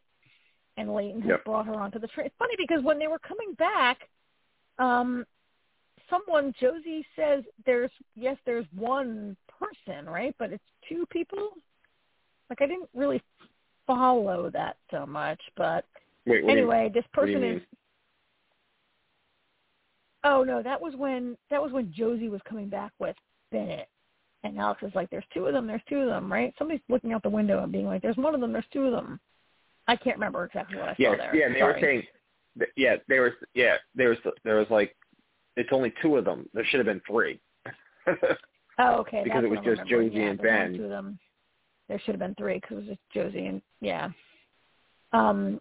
And Layton has Yep. brought her onto the train. It's funny because when they were coming back, um, someone Josie says there's yes, there's one person, right? But it's two people. Like I didn't really follow that so much, but wait, anyway, this what do you person is. Oh no, that was when that was when Josie was coming back with Bennett, and Alex is like, "There's two of them. There's two of them, right?" Somebody's looking out the window and being like, "There's one of them. There's two of them." I can't remember exactly what I saw there. yeah, and they were saying, yeah, they were, yeah, there was, there was like, it's only two of them. There should have been three. (laughs) Oh, okay. because it was just. Josie yeah, and Ben. Two of them. There should have been three because it was just Josie and yeah. Um.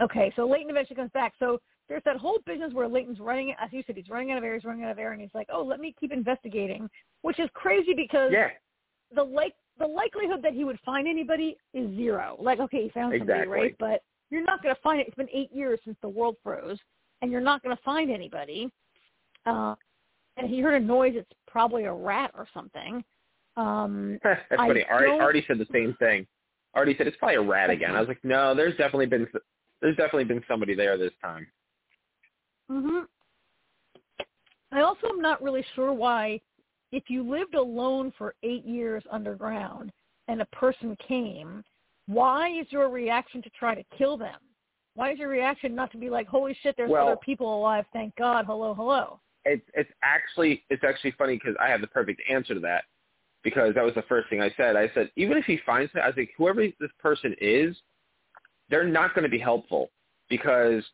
Okay, so Layton eventually comes back. So there's that whole business where Layton's running, as you said, he's running out of air, he's running out of air, and he's like, "Oh, let me keep investigating," which is crazy because yeah, the like the likelihood that he would find anybody is zero. Like, okay, he found somebody, Exactly. right? But you're not going to find it. It's been eight years since the world froze, and you're not going to find anybody. Uh, and he heard a noise. It's probably a rat or something. Um, (laughs) that's I funny. Artie, said the same thing. Artie said it's probably a rat again. I was like, no, there's definitely been, there's definitely been somebody there this time. hmm I also am not really sure why, if you lived alone for eight years underground and a person came, why is your reaction to try to kill them? Why is your reaction not to be like, "Holy shit, there's Well- other people alive! Thank God! Hello, hello." it's it's actually it's actually funny because I have the perfect answer to that because that was the first thing I said. I said even if he finds it, I think whoever this person is, they're not going to be helpful because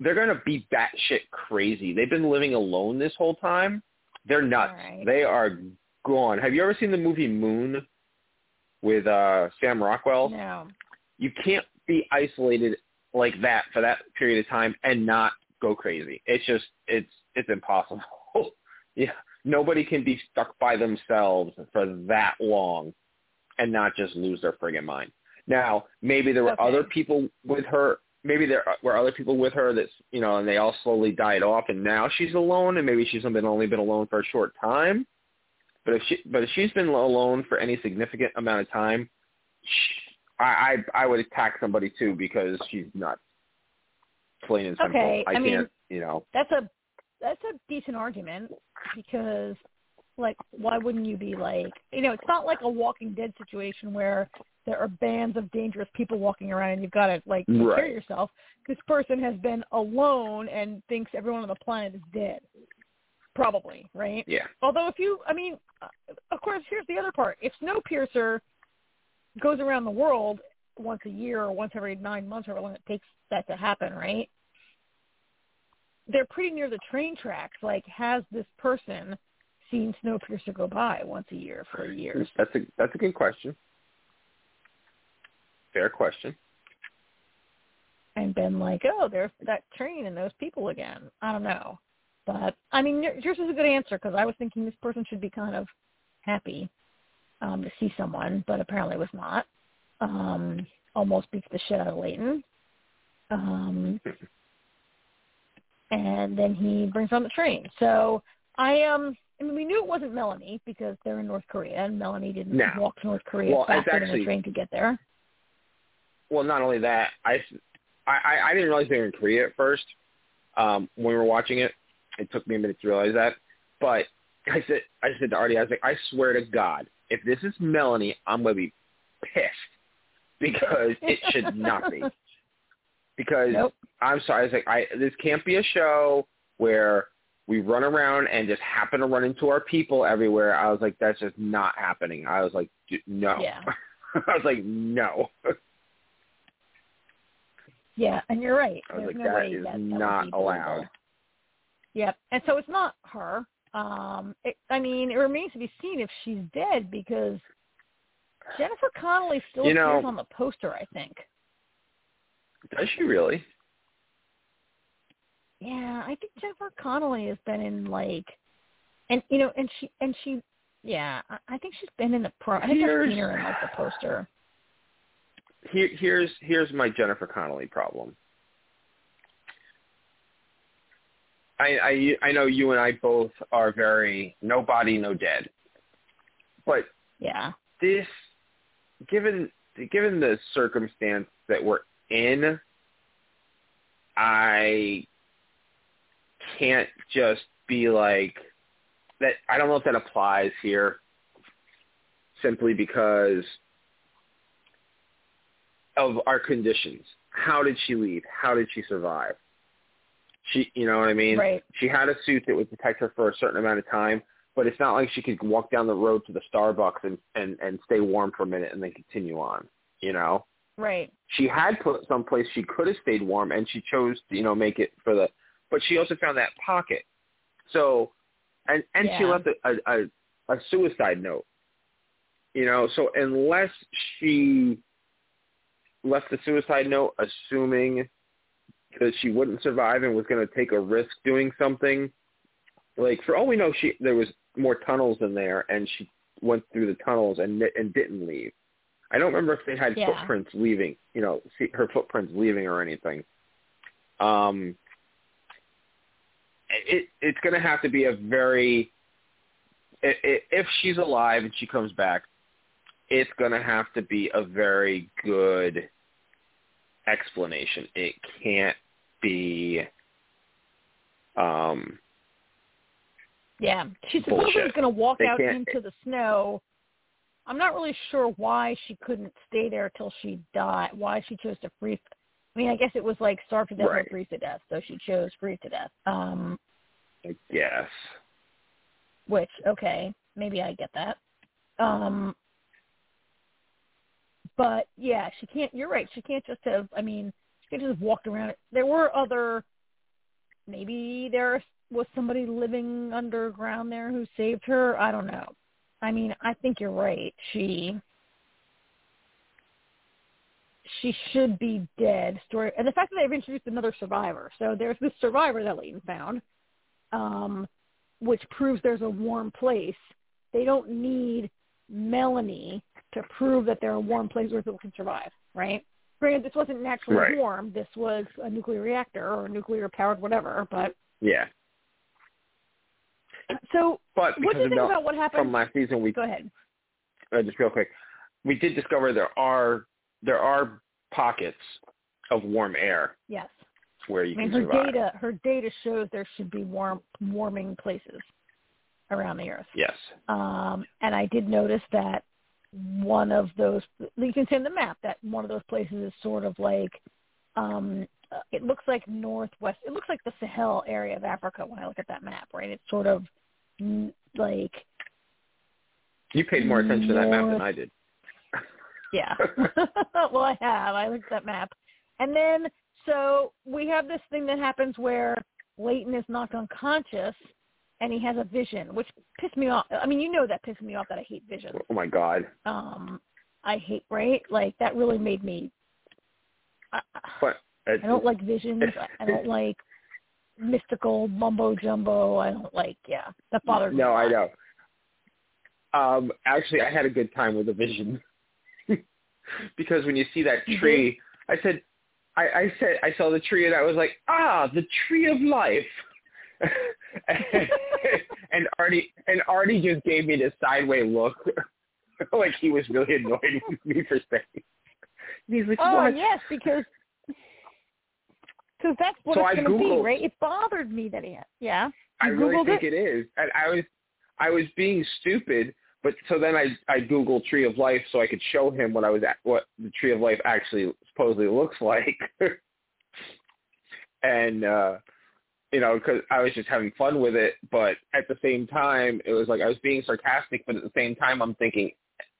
they're going to be batshit crazy. They've been living alone this whole time. They're nuts. Right. They are gone. Have you ever seen the movie Moon with uh Sam Rockwell? No. you can't be isolated like that for that period of time and not go crazy. It's just it's it's impossible. (laughs) yeah, nobody can be stuck by themselves for that long and not just lose their friggin' mind. Now, maybe there were Okay. other people with her. Maybe there were other people with her that's you know, and they all slowly died off, and now she's alone, and maybe she's been only been alone for a short time. But if she, but if she's been alone for any significant amount of time, I I, I would attack somebody too because she's nuts. Plain and simple. Okay, I, I can't, mean- you know. That's a that's a decent argument because like why wouldn't you be like you know, it's not like a walking dead situation where there are bands of dangerous people walking around and you've got to like care Right. of yourself. This person has been alone and thinks everyone on the planet is dead. Probably, right? Yeah. Although if you, I mean, uh, of course, here's the other part. If Snowpiercer goes around the world once a year or once every nine months or long it takes that to happen, right? They're pretty near the train tracks. Like, has this person seen Snowpiercer go by once a year for years? That's a that's a good question. Fair question. and been like, oh, there's that train and those people again. I don't know. But, I mean, yours is a good answer because I was thinking this person should be kind of happy um, to see someone, but apparently was not. Um, almost beats the shit out of Layton. Um, and then he brings on the train. So I um I mean we knew it wasn't Melanie because they're in North Korea and Melanie didn't No. walk to North Korea Well, faster than actually- the train to get there. Well, not only that, I, I, I didn't realize they were in Korea at first. Um, when we were watching it, it took me a minute to realize that. But I said, I said to Artie, I was like, I swear to God, if this is Melanie, I'm gonna be pissed because it should not be. (laughs) Because Nope. I'm sorry, I was like, I this can't be a show where we run around and just happen to run into our people everywhere. I was like, that's just not happening. I was like, d- no. Yeah. (laughs) I was like, no. Yeah, and you're right. I was There's like, no that is that, that not be allowed. Yep. And so it's not her. Um it, I mean, it remains to be seen if she's dead because Jennifer Connelly still You know- appears on the poster, I think. Does she really? Yeah, I think Jennifer Connelly has been in like and you know, and she and she yeah, I, I think she's been in the pro I think I've Here's- seen her in like the poster. Here, here's here's my Jennifer Connelly problem. I, I I know you and I both are very no body, no dead. But Yeah. this, given given the circumstance that we're in, I can't just be like that. I don't know if that applies here, simply because of our conditions. How did she leave? How did she survive? She, you know what I mean? Right. She had a suit that would protect her for a certain amount of time, but it's not like she could walk down the road to the Starbucks and and and stay warm for a minute and then continue on. You know, Right. she had put someplace she could have stayed warm, and she chose to you know make it for the. But she also found that pocket. So, and and she left a, a a a suicide note. You know, so unless she left the suicide note assuming that she wouldn't survive and was going to take a risk doing something, like for all we know, she there was more tunnels in there, and she went through the tunnels and and didn't leave. I don't remember if they had Yeah. footprints leaving, you know, see her footprints leaving or anything. Um, it it's going to have to be a very if she's alive and she comes back, it's going to have to be a very good explanation. It can't be um Yeah, she supposedly was going to walk They out into the snow. I'm not really sure why she couldn't stay there till she died. Why she chose to freeze. I mean, I guess it was like starve to death Right. or freeze to death, so she chose freeze to death. Um, I guess. which okay, maybe I get that. Um, but yeah, she can't. You're right. She can't just have. I mean, she can't just have walked around. It. There were other. Maybe there was somebody living underground there who saved her. I don't know. I mean, I think you're right. She she should be dead. Story and the fact that they've introduced another survivor. So there's this survivor that Layton found, um, which proves there's a warm place. They don't need Melanie to prove that they're a warm place where people can survive, right? Granted, this wasn't naturally Right. warm. This was a nuclear reactor or a nuclear powered whatever. But Yeah. so, But what do you think the, about what happened? from last season, we Go ahead. uh, just real quick, we did discover there are there are pockets of warm air Yes. Where you I mean, can her survive. data her data shows there should be warm warming places around the Earth. Yes. Um, and I did notice that one of those you can see in the map that one of those places is sort of like um, it looks like northwest. It looks like the Sahel area of Africa when I look at that map, right? It's sort of like You paid more attention to that map than I did. Yeah. (laughs) (laughs) well, I have. I looked at that map. And then, so we have this thing that happens where Layton is knocked unconscious and he has a vision, which pissed me off. I mean, you know that pissed me off that I hate visions. Oh my god. Um, I hate, right? Like, that really made me, I, I don't like visions. I- don't like mystical mumbo jumbo. I don't like, yeah, that bothers me. No, I know. Um, actually, I had a good time with the vision (laughs) because when you see that You tree, I said, I, I said, I saw the tree and I was like, ah, the tree of life. (laughs) and Artie and Artie just gave me this sideways look, (laughs) like he was really annoyed with (laughs) me for saying. He's like, Oh what? yes, because because that's what So it's going to be, right? It bothered me that he, yeah. I really Googled think it? it is. And I was I was being stupid, but so then I I googled Tree of Life so I could show him what I was at, what the Tree of Life actually supposedly looks like. (laughs) and uh you know, because I was just having fun with it, but at the same time, it was like I was being sarcastic, but at the same time, I'm thinking,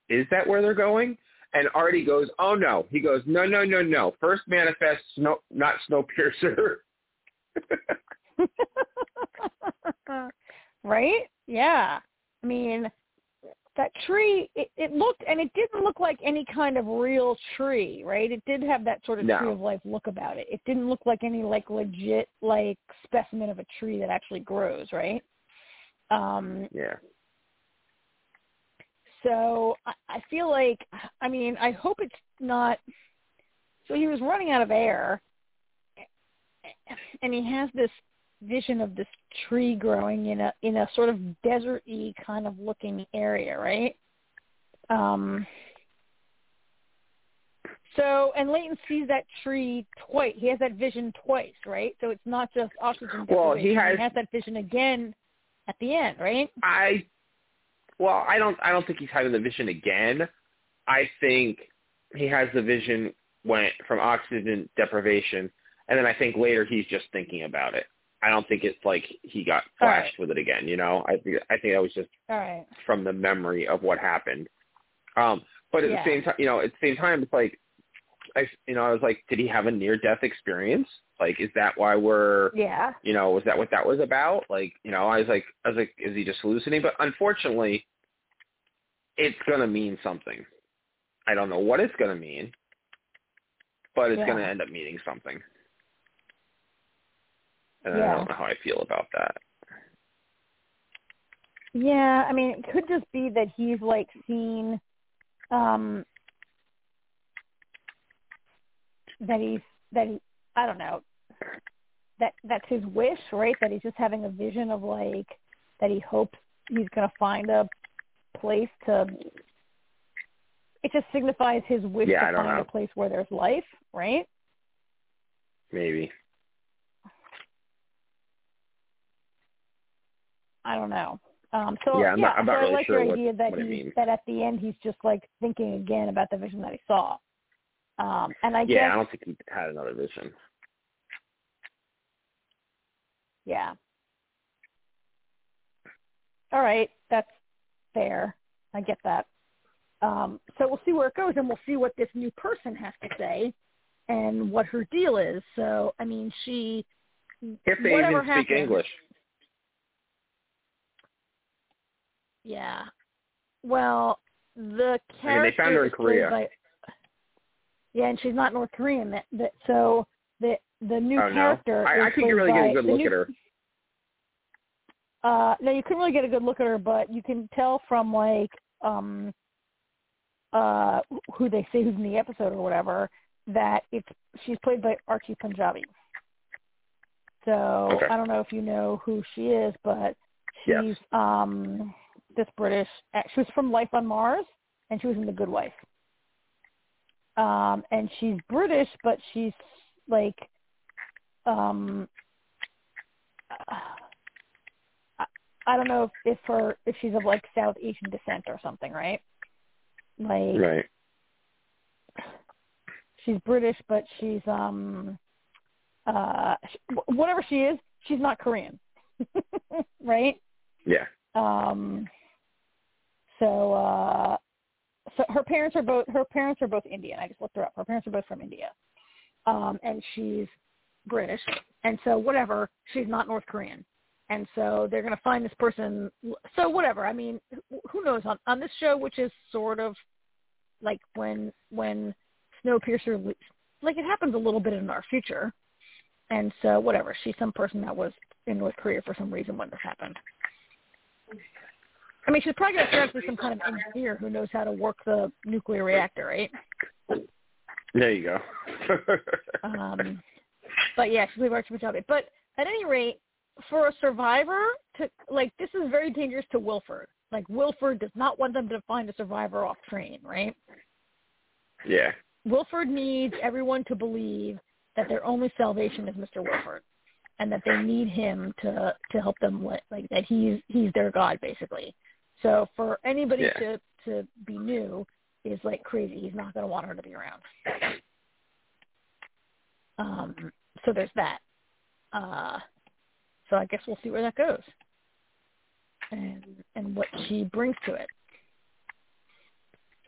is that where they're going? And Artie goes, oh no. He goes, no, no, no, no. First manifest, snow, not Snowpiercer. (laughs) right? Yeah. I mean, that tree, it, it looked, and it didn't look like any kind of real tree, right? It did have that sort of No. tree of life look about it. It didn't look like any like legit like specimen of a tree that actually grows, right? Um, yeah. So I, I feel like, I mean, I hope it's not. So he was running out of air, and he has this vision of this tree growing in a in a sort of desert-y kind of looking area, right? Um. So, and Layton sees that tree twice. He has that vision twice, right? So it's not just oxygen Well, he deprivation. has- he has that vision again at the end, right? I well, I don't I don't think he's having the vision again. I think he has the vision when from oxygen deprivation and then I think later he's just thinking about it. I don't think it's like he got flashed with it again, you know. I think I think that was just All right. from the memory of what happened. Um but at Yeah. the same time, you know, at the same time it's like I you know, I was like did he have a near death experience? Like is that why we're Yeah. you know, was that what that was about? Like, you know, I was like, I was like, is he just hallucinating? But unfortunately, it's gonna mean something. I don't know what it's gonna mean, but it's Yeah. gonna end up meaning something. And I don't know how I feel about that. Yeah, I mean, it could just be that he's like seen um that he's that he I don't know that that's his wish, right? That he's just having a vision of like that he hopes he's gonna find a place to. It just signifies his wish Yeah, to find know. a place where there's life, right? Maybe. I don't know. Um, so Yeah, I'm not- I'm so not I really like sure your what- idea that he means. that at the end he's just like thinking again about the vision that he saw. Um, and I yeah, guess I don't think he had another vision. yeah. All right, that's fair. I get that. Um, so we'll see where it goes, and we'll see what this new person has to say, and what her deal is. So I mean, she If they even speak happens, English. Yeah. Well, the I mean, they character found her in Korea. by- yeah, and she's not North Korean. That, that so the the new Oh no, character. I, I is couldn't really get by- a good look new- at her. Uh, no, you couldn't really get a good look at her, but you can tell from like um uh who they say who's in the episode or whatever that it's she's played by Archie Panjabi. So Okay. I don't know if you know who she is, but Yes. she's um this British. She was from Life on Mars, and she was in The Good Wife. Um, and she's British, but she's like um I, I don't know if, if her if she's of like South Asian descent or something, right? Like Right. she's British, but she's um uh whatever she is, she's not Korean, (laughs) right? Yeah. Um so uh so her parents are both her parents are both Indian. I just looked her up. Her parents are both from India. Um and she's British. And so whatever, she's not North Korean. And so they're going to find this person so whatever. I mean, who- knows on on this show which is sort of like when when Snowpiercer like it happens a little bit in our future. And so whatever, she's some person that was in North Korea for some reason when this happened. I mean, she's probably going to turn out to be some kind of engineer who knows how to work the nuclear reactor, right? There you go. (laughs) Um, but yeah, she's Archie Panjabi. But at any rate, for a survivor to like this is very dangerous to Wilford. Like Wilford does not want them to find a survivor off train, right? yeah. Wilford needs everyone to believe that their only salvation is Mr. Wilford, and that they need him to to help them li- like that he's he's their god basically. So for anybody Yeah. to to be new is like crazy. He's not going to want her to be around. Um. So there's that. Uh. So I guess we'll see where that goes, and and what she brings to it.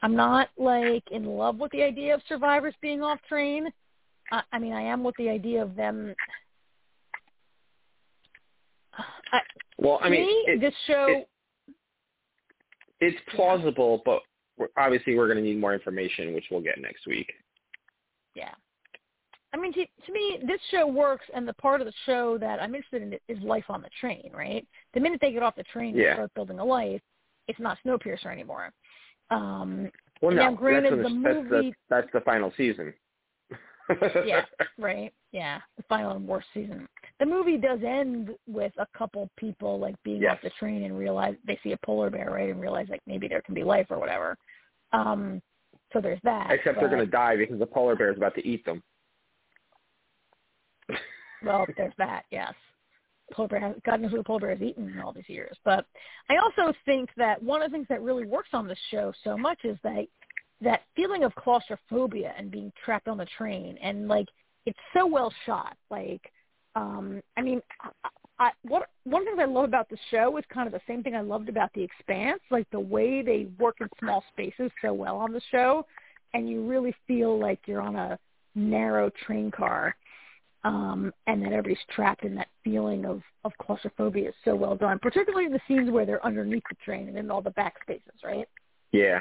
I'm not like in love with the idea of survivors being off train. I, I mean, I am with the idea of them. (sighs) I, Well, I mean, me, it, this show. it- it's plausible, but we're, obviously we're going to need more information, which we'll get next week. yeah. I mean, to, to me, this show works, and the part of the show that I'm interested in is life on the train. Right. The minute they get off the train and Yeah. start building a life, it's not Snowpiercer anymore. Um, Well, Now, no, granted, that's, the that's, movie- the, that's the final season. Yeah, (laughs) right. Yeah, the final and worst season. The movie does end with a couple people like being Yes. off the train and realize they see a polar bear, right, and realize like maybe there can be life or whatever. Um, so there's that. Except they're going to die because the polar bear is about to eat them. Well, (laughs) there's that. Yes, polar bear. Has, God knows what the polar bear has eaten in all these years. But I also think that one of the things that really works on this show so much is that that feeling of claustrophobia and being trapped on the train, and like it's so well shot. Like, um, I mean, I, I, what one things I love about the show is kind of the same thing I loved about The Expanse, like the way they work in small spaces so well on the show, and you really feel like you're on a narrow train car um, and that everybody's trapped in that feeling of, of claustrophobia is so well done, particularly in the scenes where they're underneath the train and in all the back spaces, right? Yeah.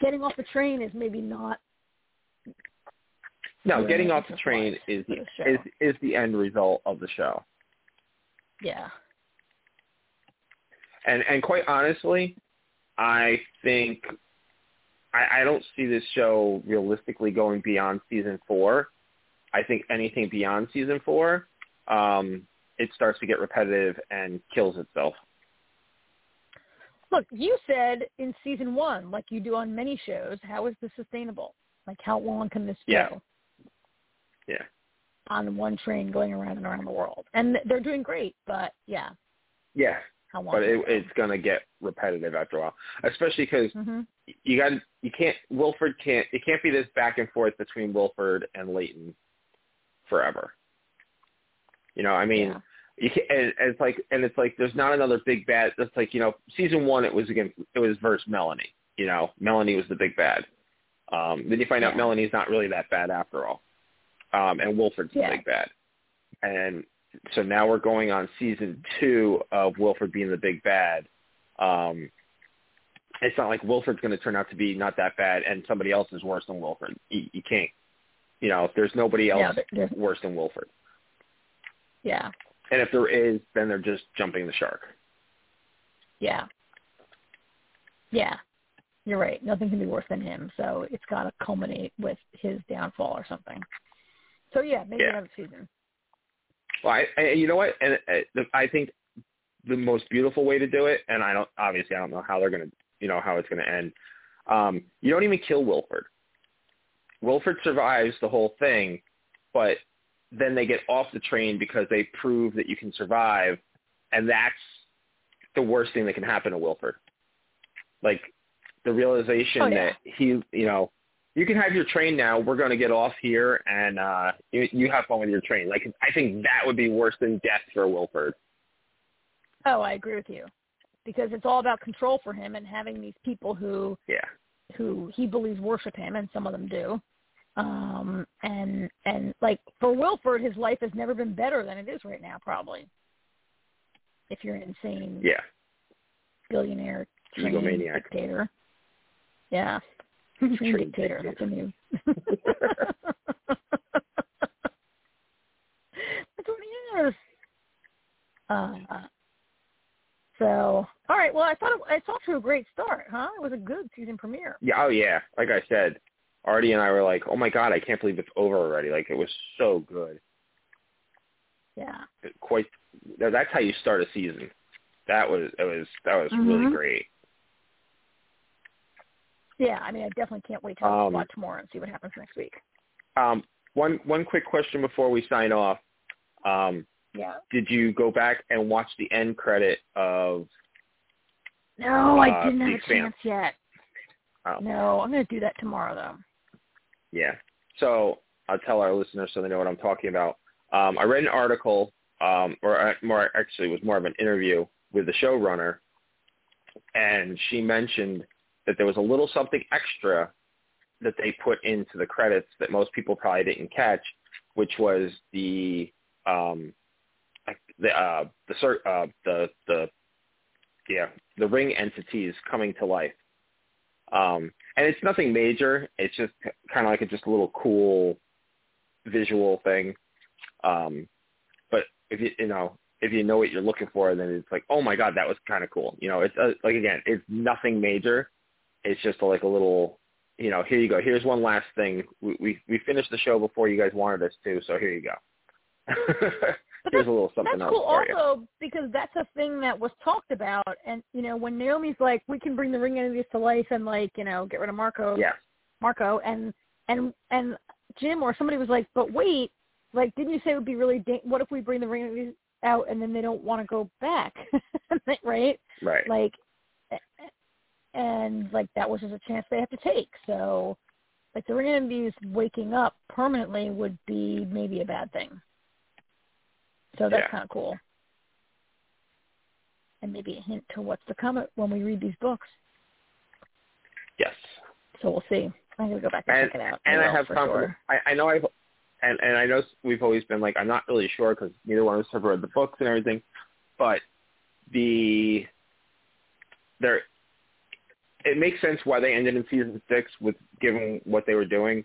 Getting off the train is maybe not No, Yeah, getting off the train is the, the is is the end result of the show. yeah. And and quite honestly, I think I, I don't see this show realistically going beyond season four. I think anything beyond season four, um, it starts to get repetitive and kills itself. Look, you said in season one, like you do on many shows, how is this sustainable? Like how long can this Yeah. go? Yeah. on one train going around and around the world, and they're doing great. But yeah, yeah, how long? but it, it's gonna get repetitive after a while, especially because hmm you got you can't Wilford can't it can't be this back and forth between Wilford and Layton forever. You know, I mean, yeah. You can and, and it's like and it's like there's not another big bad. It's like you know, season one it was against it was versus Melanie. You know, Melanie was the big bad. Um, then you find out Melanie's not really that bad after all, um, and Wilford's Yeah. the big bad. And so now we're going on season two of Wilford being the big bad. Um, it's not like Wilford's going to turn out to be not that bad, and somebody else is worse than Wilford. You, you can't, you know, there's nobody else Yeah, worse than Wilford, yeah, and if there is, then they're just jumping the shark. yeah, yeah. You're right. Nothing can be worse than him. So it's got to culminate with his downfall or something. So yeah, maybe Yeah. another season. Well, I, I you know what, and uh, the- I think the most beautiful way to do it, and I don't obviously I don't know how they're going to, you know, how it's going to end. Um, you don't even kill Wilford. Wilford survives the whole thing, but then they get off the train because they prove that you can survive, and that's the worst thing that can happen to Wilford. Like the realization Oh, yeah. that he, you know, you can have your train now. We're going to get off here, and uh, you, you have fun with your train. Like I think that would be worse than death for Wilford. Oh, I agree with you. Because it's all about control for him and having these people who Yeah, who he believes worship him and some of them do. Um and and like for Wilford his life has never been better than it is right now probably. If you're an insane yeah, billionaire egomaniac. dictator. Yeah. (laughs) Train dictator. that's a new (laughs) That's what he is. Uh so all right, well I thought it, it's off to a great start, huh? It was a good season premiere. Yeah, oh yeah. Like I said, Artie and I were like, "Oh my god, I can't believe it's over already!" Like it was so good. Yeah. It quite. That's how you start a season. That was it was that was really Mhm. great. Yeah, I mean, I definitely can't wait to Um, watch more and see what happens next week. Um, one one quick question before we sign off. Um, Yeah. did you go back and watch the end credit of? No, Uh, I didn't have a chance yet. Oh. No, I'm going to do that tomorrow, though. Yeah. So I'll tell our listeners so they know what I'm talking about. Um, I read an article, um, or uh, more actually, it was more of an interview with the showrunner, and she mentioned that there was a little something extra that they put into the credits that most people probably didn't catch, which was the um, the uh, the uh, the the yeah the ring entities coming to life. Um, and it's nothing major. It's just kind of like a just a little cool visual thing. Um, but if you you know if you know what you're looking for, then it's like, oh my god, that was kind of cool. You know, it's uh, like again, it's nothing major. It's just like a little, you know, here you go. Here's one last thing. We we, we finished the show before you guys wanted us to, so here you go. (laughs) Here's a little something That's cool for you. also because that's a thing that was talked about. And, you know, when Naomi's like, we can bring the ring entities to life and, like, you know, get rid of Marco, Yeah, Marco, and, and, and Jim or somebody was like, but wait, like, didn't you say it would be really, da- what if we bring the ring entities out and then they don't want to go back? (laughs) right? right. like and like that was just a chance they have to take so like the ring entities waking up permanently would be maybe a bad thing so that's Yeah. kind of cool and maybe a hint to what's to come when we read these books Yes. so we'll see i'm going to go back and, and, check it out and I have confidence. sure. I, I know I've and and I know we've always been like I'm not really sure because neither one of us have read the books and everything, but the there it makes sense why they ended in season six with given what they were doing,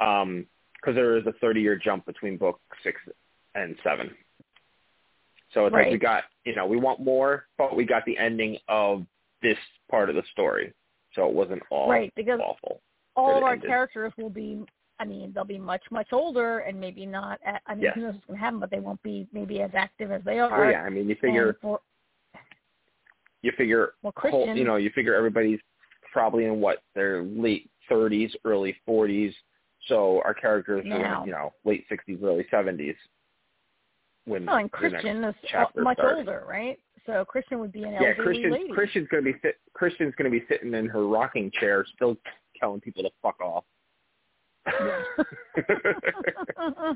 um, because there is a 30 year jump between book six and seven. So it's like we got you know we want more, but we got the ending of this part of the story, so it wasn't all right because awful. all of our ended. characters will be I mean, they'll be much, much older and maybe not at, I mean Yes. who knows what's gonna happen, but they won't be maybe as active as they oh, are. Well, yeah, I mean you figure for you figure well whole, you know you figure everybody's probably in what their late 30s, early 40s. So our characters Now. are you know late sixties, early seventies. When Oh, and Chrisjen is much older, right? So Chrisjen would be an Yeah, elderly Chrisjen. lady. Chrisjen's gonna be sit, Chrisjen's gonna be sitting in her rocking chair, still telling people to fuck off. yeah. (laughs)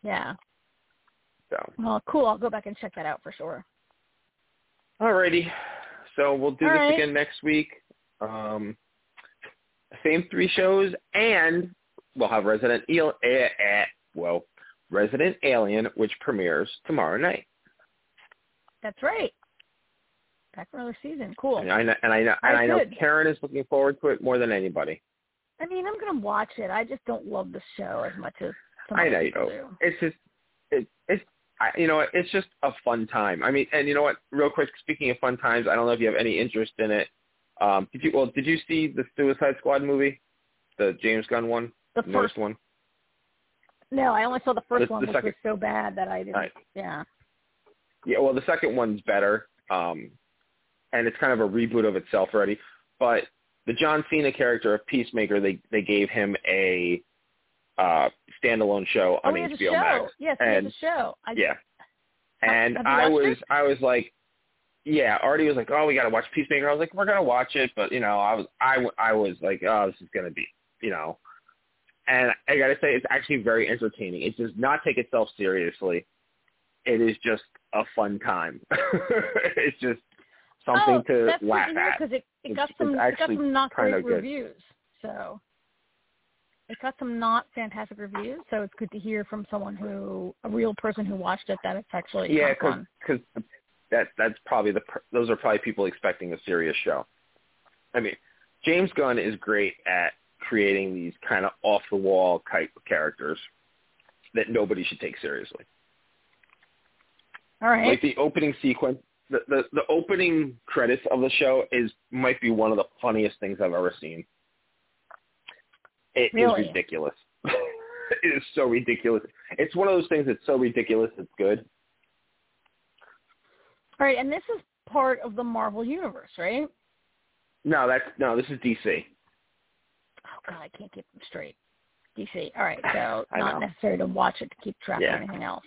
(laughs) so, Well, cool. I'll go back and check that out for sure. alrighty. So we'll do All this right. again next week. Um, same three shows, and we'll have Resident Eel. Eh, eh, well, Resident Alien, which premieres tomorrow night. That's right. Back for another season. Cool. And I know, and I know, and right, I know. Karen is looking forward to it more than anybody. I mean, I'm gonna watch it. I just don't love the show as much as some I know you don't. It's just, it, it's, I, you know, it's just a fun time. I mean, and you know what? Real quick, speaking of fun times, I don't know if you have any interest in it. Um, did you? Well, did you see the Suicide Squad movie, the James Gunn one, The the first one? No, I only saw the first The- one, the which second- was so bad that I didn't. Right. Yeah. Yeah, well, the second one's better, um, and it's kind of a reboot of itself already. But the John Cena character of Peacemaker, they they gave him a uh, standalone show Oh, on a HBO show. Max. Yes, and a show. I, yeah, and have I was it? I was like, yeah, Artie was like, oh, we got to watch Peacemaker. I was like, we're gonna watch it, but you know, I was I w- I was like, oh, this is gonna be, you know, and I gotta say, it's actually very entertaining. It does not take itself seriously. It is just a fun time. (laughs) it's just something oh, to laugh good at. because it, it got it's some it got some not great good. reviews. So it got some not fantastic reviews. So it's good to hear from someone who a real person who watched it that it's actually Yeah, because that that's probably the pr- those are probably people expecting a serious show. I mean, James Gunn is great at creating these kind of off the wall type of characters that nobody should take seriously. All right. Like the opening sequence, the, the the opening credits of the show is might be one of the funniest things I've ever seen. It is Really? ridiculous. (laughs) it is so ridiculous. It's one of those things that's so ridiculous it's good. All right, and this is part of the Marvel universe, right? No, that's no. This is DC. Oh God, I can't keep them straight. DC. All right, so (laughs) not know. necessary to watch it to keep track Yeah. of anything else.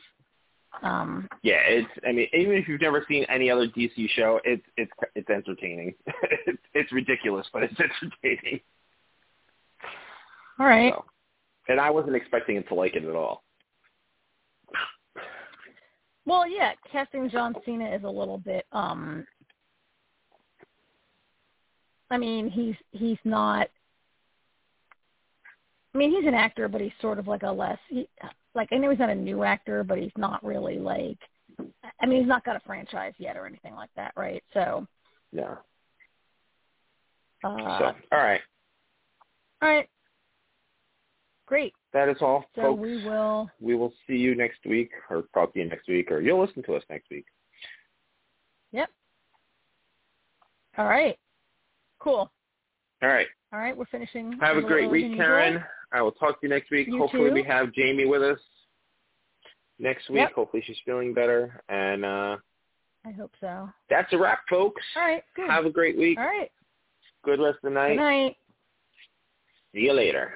Um, Yeah, it's. I mean, even if you've never seen any other DC show, it's it's it's entertaining. (laughs) it's, it's ridiculous, but it's (laughs) entertaining. all right. So, and I wasn't expecting it to like it at all. Well, yeah, casting John Cena is a little bit. um I mean, he's he's not. I mean, he's an actor, but he's sort of like a less. He, like I know he's not a new actor, but he's not really like. I mean, he's not got a franchise yet or anything like that, right? So, Yeah. uh, So, all right, all right, great. that is all, So folks. we will. we will see you next week, or talk to you next week, or you'll listen to us next week. Yep. All right. Cool. All right. All right, we're finishing. Have a little great week, Karen. usual. I will talk to you next week. You Hopefully, too. we have Jamie with us next week. Yep. Hopefully, she's feeling better. And uh I hope so. that's a wrap, folks. All right. Good. Have a great week. All right. Good rest of the Good night. night. See you later.